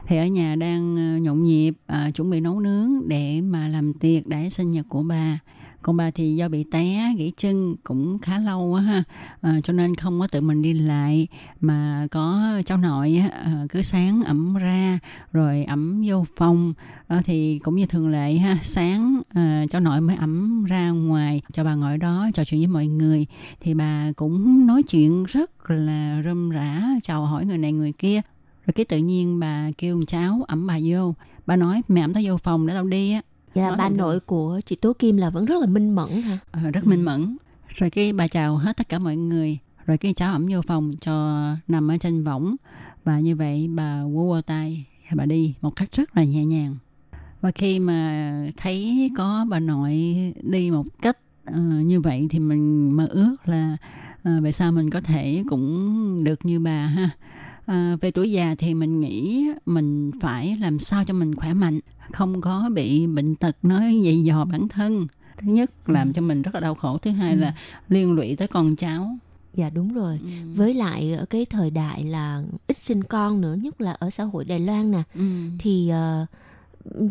A: thì ở nhà đang ờ, nhộn nhịp ờ, chuẩn bị nấu nướng để mà làm tiệc để sinh nhật của bà còn bà thì do bị té gãy chân cũng khá lâu á ha. À, cho nên không có tự mình đi lại mà có cháu nội á, à, cứ sáng ẩm ra rồi ẩm vô phòng. À, thì cũng như thường lệ ha sáng à, cháu nội mới ẩm ra ngoài. Cho bà ngồi đó trò chuyện với mọi người thì bà cũng nói chuyện rất là râm rã chào hỏi người này người kia. Rồi cái tự nhiên bà kêu cháu ẩm bà vô. Bà nói mẹ ẩm tao vô phòng để tao đi á.
H: Là
A: Nói
H: bà nội của chị Tố Kim là vẫn rất là minh mẫn hả?
A: Ờ, rất minh mẫn. Rồi cái bà chào hết tất cả mọi người. Rồi cái cháu ẩm vô phòng cho nằm ở trên võng. Và như vậy bà quơ quơ tay bà đi một cách rất là nhẹ nhàng. Và khi mà thấy có bà nội đi một cách ờ, như vậy thì mình mơ ước là uh, về sau mình có thể cũng được như bà ha À, về tuổi già thì mình nghĩ mình phải làm sao cho mình khỏe mạnh không có bị bệnh tật nói dày dò bản thân. Thứ nhất làm cho mình rất là đau khổ thứ hai là liên lụy tới con cháu.
H: Dạ đúng rồi. Với lại ở cái thời đại là ít sinh con nữa, nhất là ở xã hội Đài Loan nè,
A: ừ.
H: thì ờ,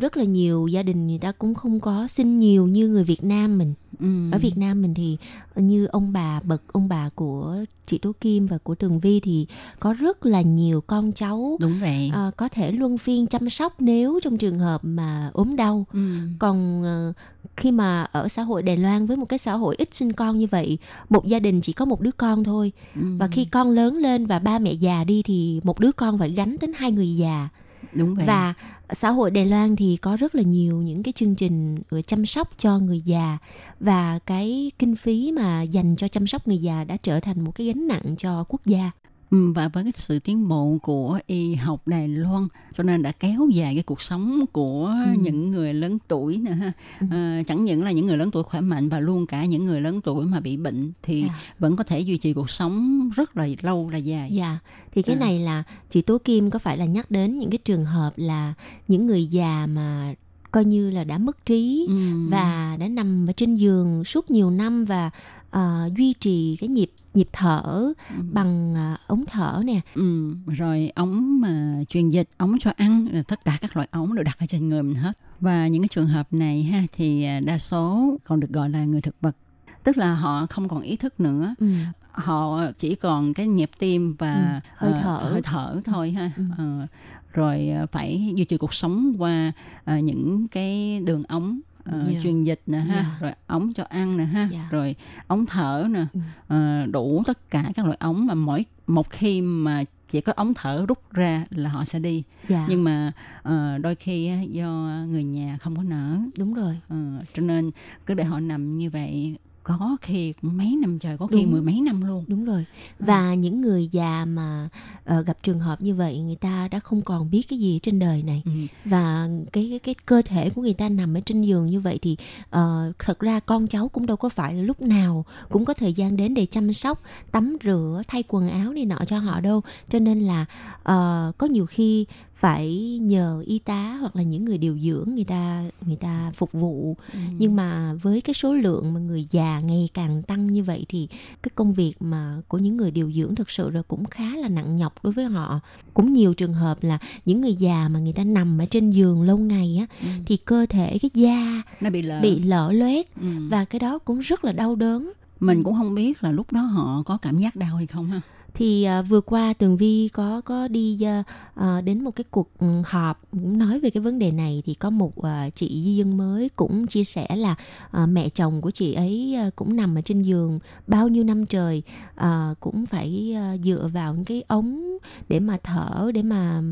H: rất là nhiều gia đình người ta cũng không có sinh nhiều như người Việt Nam mình.
A: Ừ.
H: Ở Việt Nam mình thì như ông bà bậc ông bà của chị Tố Kim và của Tường Vi thì có rất là nhiều con cháu
A: đúng vậy
H: ờ, có thể luân phiên chăm sóc nếu trong trường hợp mà ốm đau.
A: ừ.
H: còn ờ, khi mà ở xã hội Đài Loan với một cái xã hội ít sinh con như vậy một gia đình chỉ có một đứa con thôi
A: Ừ.
H: và khi con lớn lên và ba mẹ già đi thì một đứa con phải gánh đến hai người già
A: đúng vậy.
H: Và xã hội Đài Loan thì có rất là nhiều những cái chương trình ờ, chăm sóc cho người già. Và cái kinh phí mà dành cho chăm sóc người già đã trở thành một cái gánh nặng cho quốc gia
A: và với cái sự tiến bộ của y học Đài Loan cho nên đã kéo dài cái cuộc sống của
H: Ừ.
A: những người lớn tuổi nè ha Ờ, chẳng những là những người lớn tuổi khỏe mạnh và luôn cả những người lớn tuổi mà bị bệnh thì
H: Dạ.
A: vẫn có thể duy trì cuộc sống rất là lâu là dài
H: Dạ, thì cái
A: Ừ.
H: này là chị Tố Kim có phải là nhắc đến những cái trường hợp là những người già mà coi như là đã mất trí
A: Ừ.
H: và đã nằm ở trên giường suốt nhiều năm và ờ, duy trì cái nhịp nhịp thở bằng ờ, ống thở nè.
A: Ừ, rồi ống mà truyền dịch, ống cho ăn, tất cả các loại ống đều đặt ở trên người mình hết. Và những cái trường hợp này ha thì à, đa số còn được gọi là người thực vật. Tức là họ không còn ý thức nữa,
H: Ừ.
A: họ chỉ còn cái nhịp tim và
H: Ừ, hơi
A: ờ,
H: thở.
A: hơi thở thôi ha.
H: Ừ.
A: Ờ, rồi ờ, phải duy trì cuộc sống qua ờ, những cái đường ống ờ,
H: Dạ.
A: truyền dịch nè ha,
H: Dạ.
A: rồi ống cho ăn nè ha,
H: Dạ.
A: rồi ống thở nè, ờ, đủ tất cả các loại ống mà mỗi một khi mà chỉ có ống thở rút ra là họ sẽ đi
H: Dạ,
A: nhưng mà ờ, đôi khi á, do người nhà không có nở
H: đúng rồi.
A: ờ, cho nên cứ để họ nằm như vậy có khi cũng mấy năm trời có khi
H: Đúng.
A: mười mấy năm luôn
H: Đúng rồi. Và những người già mà ờ, gặp trường hợp như vậy người ta đã không còn biết cái gì trên đời này
A: ừ.
H: và cái cái cái cơ thể của người ta nằm ở trên giường như vậy thì ờ, thật ra con cháu cũng đâu có phải là lúc nào cũng có thời gian đến để chăm sóc tắm rửa thay quần áo này nọ cho họ đâu cho nên là ờ, có nhiều khi phải nhờ y tá hoặc là những người điều dưỡng người ta người ta phục vụ. Nhưng mà với cái số lượng mà người già ngày càng tăng như vậy thì cái công việc mà của những người điều dưỡng thực sự là cũng khá là nặng nhọc đối với họ. Cũng nhiều trường hợp là những người già mà người ta nằm ở trên giường lâu ngày á
A: Ừ.
H: thì cơ thể cái da
A: nó bị lỡ
H: bị lở loét
A: ừ.
H: và cái đó cũng rất là đau đớn.
A: Mình cũng không biết là lúc đó họ có cảm giác đau hay không ha
H: thì uh, vừa qua tường vi có có đi uh, uh, đến một cái cuộc ừ, họp cũng nói về cái vấn đề này thì có một uh, chị di dân mới cũng chia sẻ là uh, mẹ chồng của chị ấy uh, cũng nằm ở trên giường bao nhiêu năm trời uh, cũng phải uh, dựa vào những cái ống để mà thở để mà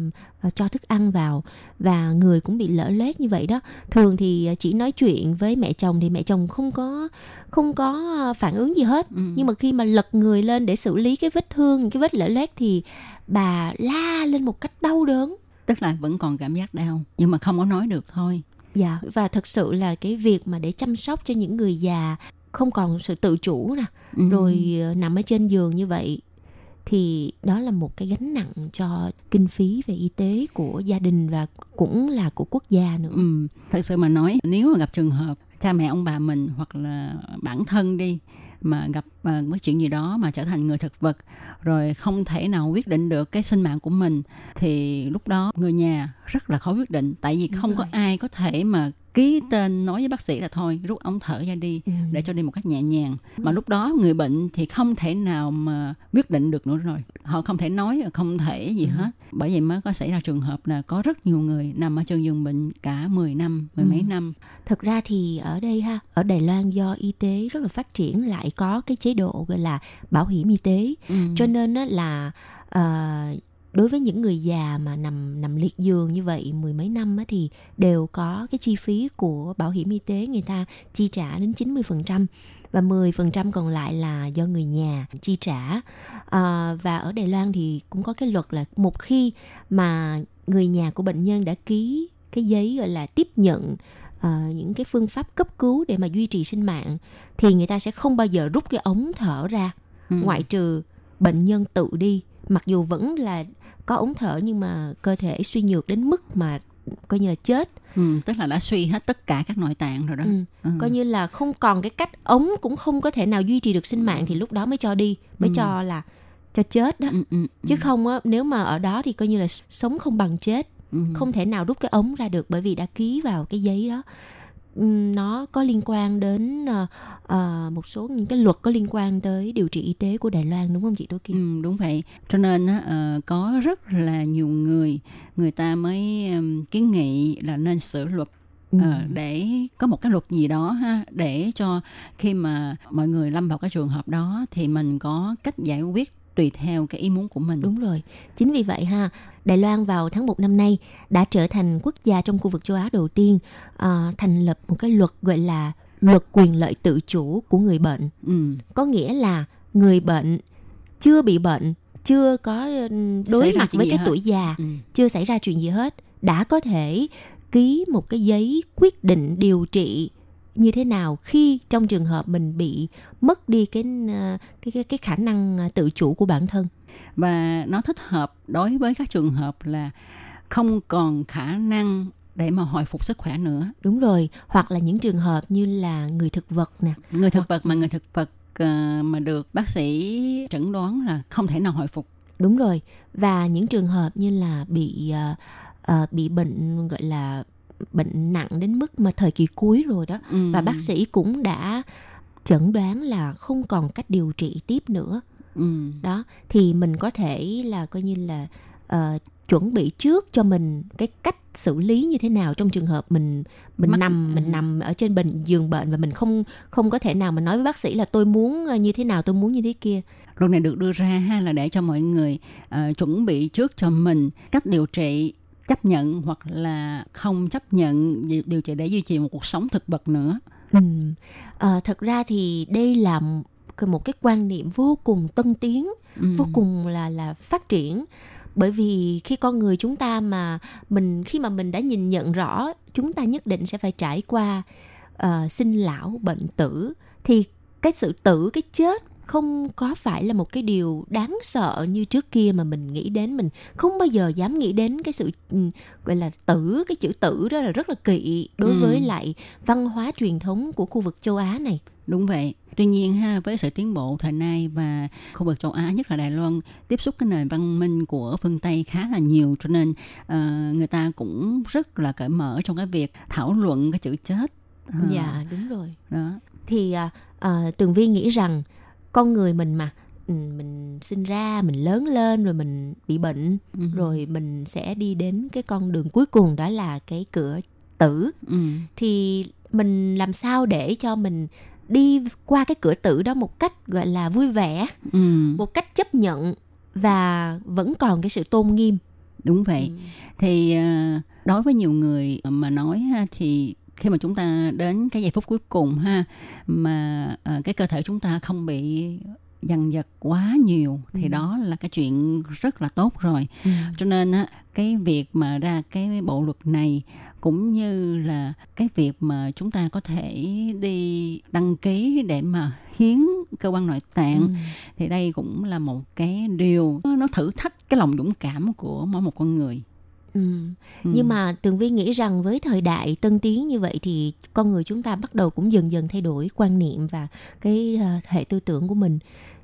H: cho thức ăn vào và người cũng bị lỡ loét như vậy đó. Thường thì ờ, chỉ nói chuyện với mẹ chồng thì mẹ chồng không có không có ờ, phản ứng gì hết.
A: Ừ.
H: nhưng mà khi mà lật người lên để xử lý cái vết thương cái vết lở loét thì bà la lên một cách đau đớn.
A: Tức là vẫn còn cảm giác đau nhưng mà không có nói được thôi.
H: Dạ và thật sự là cái việc mà để chăm sóc cho những người già không còn sự tự chủ nè,
A: Ừ.
H: rồi ờ, nằm ở trên giường như vậy thì đó là một cái gánh nặng cho kinh phí về y tế của gia đình và cũng là của quốc gia nữa.
A: Ừ, thật sự mà nói nếu mà gặp trường hợp cha mẹ ông bà mình hoặc là bản thân đi mà gặp à, với chuyện gì đó mà trở thành người thực vật rồi không thể nào quyết định được cái sinh mạng của mình thì lúc đó người nhà rất là khó quyết định tại vì
H: Đúng
A: không có
H: rồi.
A: ai có thể mà ký tên nói với bác sĩ là thôi rút ống thở ra đi
H: Ừ.
A: để cho đi một cách nhẹ nhàng mà lúc đó người bệnh thì không thể nào mà quyết định được nữa rồi họ không thể nói không thể gì
H: Ừ.
A: hết bởi vậy mới có xảy ra trường hợp là có rất nhiều người nằm ở trên giường bệnh cả 10 năm mười
H: Ừ.
A: mấy năm
H: Thật ra thì ở đây ha, ở Đài Loan do y tế rất là phát triển lại có cái chế độ gọi là bảo hiểm y tế
A: Ừ.
H: cho nên là ờ, đối với những người già mà nằm nằm liệt giường như vậy mười mấy năm á thì đều có cái chi phí của bảo hiểm y tế người ta chi trả đến 90% và 10% còn lại là do người nhà chi trả. Ờ, và ở Đài Loan thì cũng có cái luật là một khi mà người nhà của bệnh nhân đã ký cái giấy gọi là tiếp nhận ờ, những cái phương pháp cấp cứu để mà duy trì sinh mạng thì người ta sẽ không bao giờ rút cái ống thở ra
A: Ừ.
H: ngoại trừ bệnh nhân tự đi mặc dù vẫn là có ống thở nhưng mà cơ thể suy nhược đến mức mà coi như là chết
A: Ừ, tức là đã suy hết tất cả các nội tạng rồi đó
H: ừ.
A: Ừ.
H: coi như là không còn cái cách ống cũng không có thể nào duy trì được sinh mạng thì lúc đó mới cho đi mới
A: Ừ.
H: cho là cho chết đó
A: Ừ, ừ, ừ.
H: chứ không á nếu mà ở đó thì coi như là sống không bằng chết
A: Ừ.
H: không thể nào rút cái ống ra được bởi vì đã ký vào cái giấy đó nó có liên quan đến ờ, một số những cái luật có liên quan tới điều trị y tế của Đài Loan đúng không chị Tố Kim?
A: Ừ, đúng vậy cho nên á, ờ, có rất là nhiều người người ta mới ừm, kiến nghị là nên sửa luật
H: Ừ.
A: ờ, để có một cái luật gì đó ha để cho khi mà mọi người lâm vào cái trường hợp đó thì mình có cách giải quyết tùy theo cái ý muốn của mình
H: Đúng rồi. Chính vì vậy ha, Đài Loan vào tháng 1 năm nay đã trở thành quốc gia trong khu vực châu Á đầu tiên ờ, thành lập một cái luật gọi là luật quyền lợi tự chủ của người bệnh.
A: ừ.
H: Có nghĩa là người bệnh chưa bị bệnh, chưa có ừm, đối
A: Xảy
H: mặt với cái
A: hết.
H: tuổi già,
A: Ừ.
H: chưa xảy ra chuyện gì hết, đã có thể ký một cái giấy quyết định điều trị như thế nào khi trong trường hợp mình bị mất đi cái ờ, cái cái, cái khả năng ờ, tự chủ của bản thân.
A: và nó thích hợp đối với các trường hợp là không còn khả năng để mà hồi phục sức khỏe nữa
H: Đúng rồi, hoặc là những trường hợp như là người thực vật nè.
A: người thực vật mà người thực vật ờ, mà được bác sĩ chẩn đoán là không thể nào hồi phục
H: Đúng rồi. Và những trường hợp như là bị ờ, bị bệnh gọi là bệnh nặng đến mức mà thời kỳ cuối rồi đó
A: ừ.
H: và bác sĩ cũng đã chẩn đoán là không còn cách điều trị tiếp nữa.
A: ừ.
H: Đó thì mình có thể là coi như là ờ, chuẩn bị trước cho mình cái cách xử lý như thế nào trong trường hợp mình mình
A: Mắc-
H: nằm mình
A: ừ.
H: nằm ở trên bệnh giường bệnh và mình không không có thể nào mà nói với bác sĩ là tôi muốn ờ, như thế nào tôi muốn như thế kia
A: luật này được đưa ra ha là để cho mọi người ờ, chuẩn bị trước cho mình cách điều trị chấp nhận hoặc là không chấp nhận điều- trị để duy trì một cuộc sống thực vật nữa
H: Ừ. Ờ, thật ra thì đây là một cái quan niệm vô cùng tân tiến,
A: ừ.
H: vô cùng là là phát triển. Bởi vì khi con người chúng ta mà mình khi mà mình đã nhìn nhận rõ chúng ta nhất định sẽ phải trải qua ờ, sinh lão bệnh tử thì cái sự tử cái chết không có phải là một cái điều đáng sợ như trước kia mà mình nghĩ đến mình không bao giờ dám nghĩ đến cái sự ừ, gọi là tử cái chữ tử đó là rất là kỵ đối
A: Ừ.
H: với lại văn hóa truyền thống của khu vực châu Á này.
A: Đúng vậy. Tuy nhiên ha, với sự tiến bộ thời nay và khu vực châu Á nhất là Đài Loan tiếp xúc cái nền văn minh của phương Tây khá là nhiều cho nên ờ, người ta cũng rất là cởi mở trong cái việc thảo luận cái chữ chết. Ờ,
H: Dạ đúng rồi.
A: Đó.
H: Thì à, Tường Vi nghĩ rằng con người mình mà ừ, mình sinh ra mình lớn lên rồi mình bị bệnh
A: Ừ.
H: rồi mình sẽ đi đến cái con đường cuối cùng đó là cái cửa tử
A: Ừ.
H: thì mình làm sao để cho mình đi qua cái cửa tử đó một cách gọi là vui vẻ
A: Ừ.
H: một cách chấp nhận và vẫn còn cái sự tôn nghiêm
A: đúng vậy thì à, đối với nhiều người mà nói thì khi mà chúng ta đến cái giây phút cuối cùng ha mà à, cái cơ thể chúng ta không bị dằn vặt quá nhiều thì
H: Ừ.
A: đó là cái chuyện rất là tốt rồi
H: Ừ.
A: cho nên á cái việc mà ra cái bộ luật này cũng như là cái việc mà chúng ta có thể đi đăng ký để mà hiến cơ quan nội tạng
H: Ừ.
A: thì đây cũng là một cái điều nó thử thách cái lòng dũng cảm của mỗi một con người
H: Ừ.
A: Ừ.
H: Nhưng mà Tường Vi nghĩ rằng với thời đại tân tiến như vậy thì con người chúng ta bắt đầu cũng dần dần thay đổi quan niệm và cái ờ, hệ tư tưởng của mình.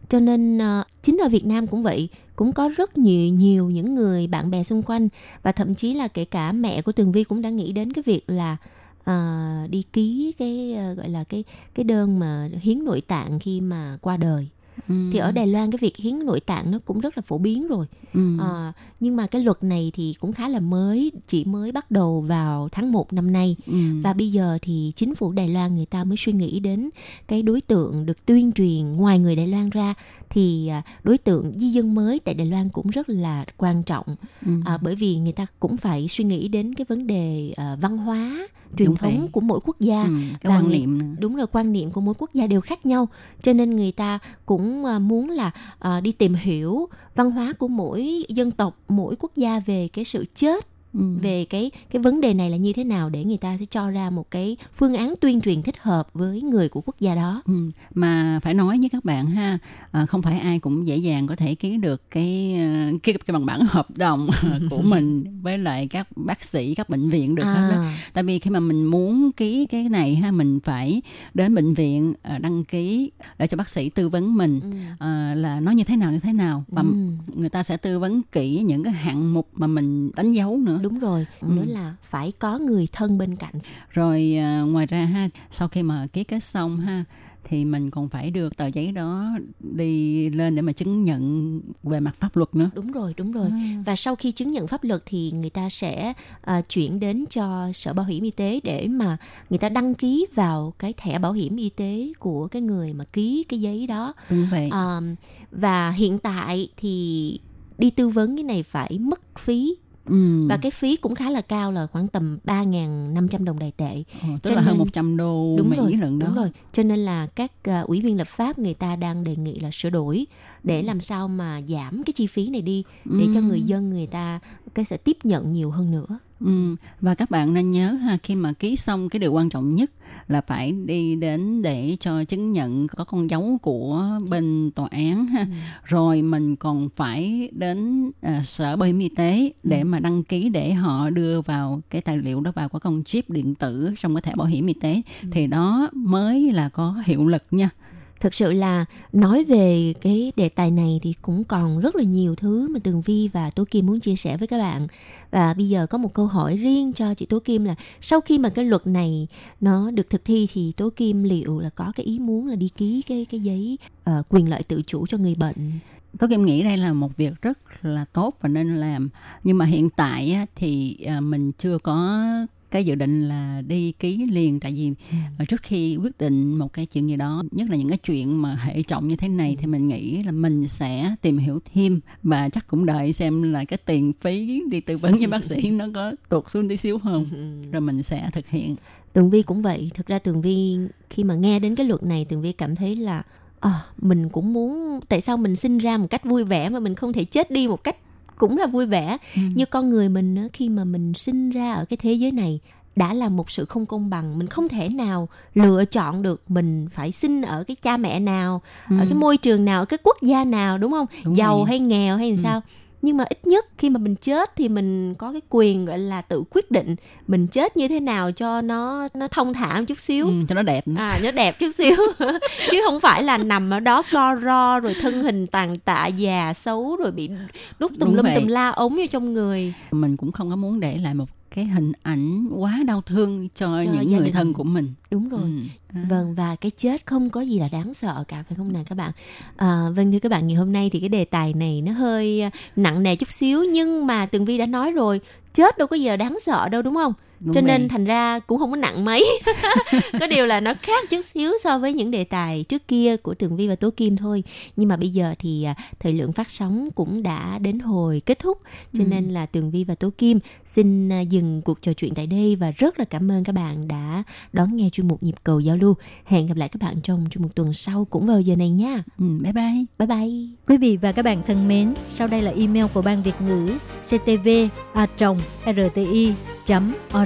H: Cho nên ờ, chính ở Việt Nam cũng vậy, cũng có rất nhiều nhiều những người bạn bè xung quanh và thậm chí là kể cả mẹ của Tường Vi cũng đã nghĩ đến cái việc là ờ, đi ký cái ờ, gọi là cái cái đơn mà hiến nội tạng khi mà qua đời.
A: Ừ.
H: Thì ở Đài Loan cái việc hiến nội tạng nó cũng rất là phổ biến rồi.
A: Ừ.
H: Ờ, nhưng mà cái luật này thì cũng khá là mới, chỉ mới bắt đầu vào tháng 1 năm nay.
A: Ừ.
H: Và bây giờ thì chính phủ Đài Loan người ta mới suy nghĩ đến cái đối tượng được tuyên truyền ngoài người Đài Loan ra thì à, đối tượng di dân mới tại Đài Loan cũng rất là quan trọng
A: Ừ.
H: à, bởi vì người ta cũng phải suy nghĩ đến cái vấn đề à, văn hóa truyền
A: Đúng
H: thống
A: vậy.
H: của mỗi quốc gia
A: Ừ. cái
H: và
A: quan niệm nữa.
H: đúng rồi quan niệm của mỗi quốc gia đều khác nhau cho nên người ta cũng à, muốn là à, đi tìm hiểu văn hóa của mỗi dân tộc mỗi quốc gia về cái sự chết
A: Ừ.
H: về cái cái vấn đề này là như thế nào để người ta sẽ cho ra một cái phương án tuyên truyền thích hợp với người của quốc gia đó?
A: Ừ. mà phải nói với các bạn ha à, không phải ai cũng dễ dàng có thể ký được cái ờ, cái, cái bằng bản hợp đồng của mình với lại các bác sĩ các bệnh viện được hết đó.
H: À,
A: tại vì khi mà mình muốn ký cái này ha mình phải đến bệnh viện ờ, đăng ký để cho bác sĩ tư vấn mình.
H: Ừ.
A: ờ, là nó như thế nào như thế nào. Và
H: Ừ,
A: người ta sẽ tư vấn kỹ những cái hạng mục mà mình đánh dấu nữa
H: đúng rồi
A: Ừ.
H: nữa là phải có người thân bên cạnh.
A: Rồi à, ngoài ra ha sau khi mà ký kết xong ha thì mình còn phải được tờ giấy đó đi lên để mà chứng nhận về mặt pháp luật nữa.
H: Đúng rồi đúng rồi.
A: Ừ.
H: và sau khi chứng nhận pháp luật thì người ta sẽ à, chuyển đến cho sở bảo hiểm y tế để mà người ta đăng ký vào cái thẻ bảo hiểm y tế của cái người mà ký cái giấy đó.
A: Đúng vậy.
H: À, và hiện tại thì đi tư vấn cái này phải mất phí
A: ừ.
H: và cái phí cũng khá là cao là khoảng tầm 3.500 đồng đài tệ.
A: Ồ, tức
H: cho
A: là hơn
H: nên-
A: 100 đô
H: Đúng
A: Mỹ
H: rồi,
A: lần đó
H: Đúng rồi. Cho nên là các à, ủy viên lập pháp người ta đang đề nghị là sửa đổi để làm sao mà giảm cái chi phí này đi để cho
A: Ừ.
H: người dân người ta cái sẽ tiếp nhận nhiều hơn nữa.
A: Ừ. và các bạn nên nhớ ha khi mà ký xong cái điều quan trọng nhất là phải đi đến để cho chứng nhận có con dấu của bên tòa án ha. Rồi mình còn phải đến à, sở bảo hiểm y tế để mà đăng ký để họ đưa vào cái tài liệu đó vào có con chip điện tử trong cái thẻ bảo hiểm y tế. Thì đó mới là có hiệu lực nha
H: Thực sự là nói về cái đề tài này thì cũng còn rất là nhiều thứ mà Tường Vi và Tố Kim muốn chia sẻ với các bạn. Và bây giờ có một câu hỏi riêng cho chị Tố Kim là sau khi mà cái luật này nó được thực thi thì Tố Kim liệu là có cái ý muốn là đi ký cái cái giấy uh, quyền lợi tự chủ cho người bệnh.
A: Tôi Kim nghĩ đây là một việc rất là tốt và nên làm nhưng mà hiện tại thì à, mình chưa có cái dự định là đi ký liền tại vì à, trước khi quyết định một cái chuyện gì đó nhất là những cái chuyện mà hệ trọng như thế này thì mình nghĩ là mình sẽ tìm hiểu thêm và chắc cũng đợi xem là cái tiền phí đi tư vấn với bác sĩ nó có tụt xuống tí xíu không. Rồi mình sẽ thực hiện.
H: Tường Vi cũng vậy. Thực ra Tường Vi khi mà nghe đến cái luật này Tường Vi cảm thấy là à, mình cũng muốn tại sao mình sinh ra một cách vui vẻ mà mình không thể chết đi một cách cũng là vui vẻ
A: Ừ.
H: như con người mình á, khi mà mình sinh ra ở cái thế giới này đã là một sự không công bằng mình không thể nào lựa chọn được mình phải sinh ở cái cha mẹ nào ở cái môi trường nào ở cái quốc gia nào đúng không
A: Ừ. Đúng
H: giàu
A: vậy.
H: hay nghèo hay làm
A: Ừ.
H: sao nhưng mà ít nhất khi mà mình chết thì mình có cái quyền gọi là tự quyết định mình chết như thế nào cho nó nó thông thả một chút xíu
A: ừ, cho nó đẹp nữa.
H: à nó đẹp chút xíu chứ không phải là nằm ở đó co ro rồi thân hình tàn tạ già xấu rồi bị đút tùm
A: Đúng
H: lum
A: vậy.
H: tùm la ống vô trong người
A: mình cũng không có muốn để lại một cái hình ảnh quá đau thương cho,
H: Cho
A: những người
H: đình.
A: thân của mình
H: đúng rồi
A: Ừ. À.
H: Vâng và cái chết không có gì là đáng sợ cả phải không nào các bạn? À, vâng thưa các bạn ngày hôm nay thì cái đề tài này nó hơi nặng nề chút xíu nhưng mà Tường Vi đã nói rồi chết đâu có gì là đáng sợ đâu đúng không?
A: Đúng
H: cho nên thành ra cũng không có nặng mấy. Có điều là nó khác chút xíu so với những đề tài trước kia của tường vi và tố kim thôi. Nhưng mà bây giờ thì à, thời lượng phát sóng cũng đã đến hồi kết thúc. Cho
A: Ừ.
H: nên là tường vi và tố kim xin à, dừng cuộc trò chuyện tại đây và rất là cảm ơn các bạn đã đón nghe chuyên mục nhịp cầu giao lưu. Hẹn gặp lại các bạn trong chuyên mục tuần sau cũng vào giờ này nha.
A: Ừ, bye bye.
H: bye bye.
B: Quý vị và các bạn thân mến, sau đây là email của Ban Việt ngữ ctv a rti org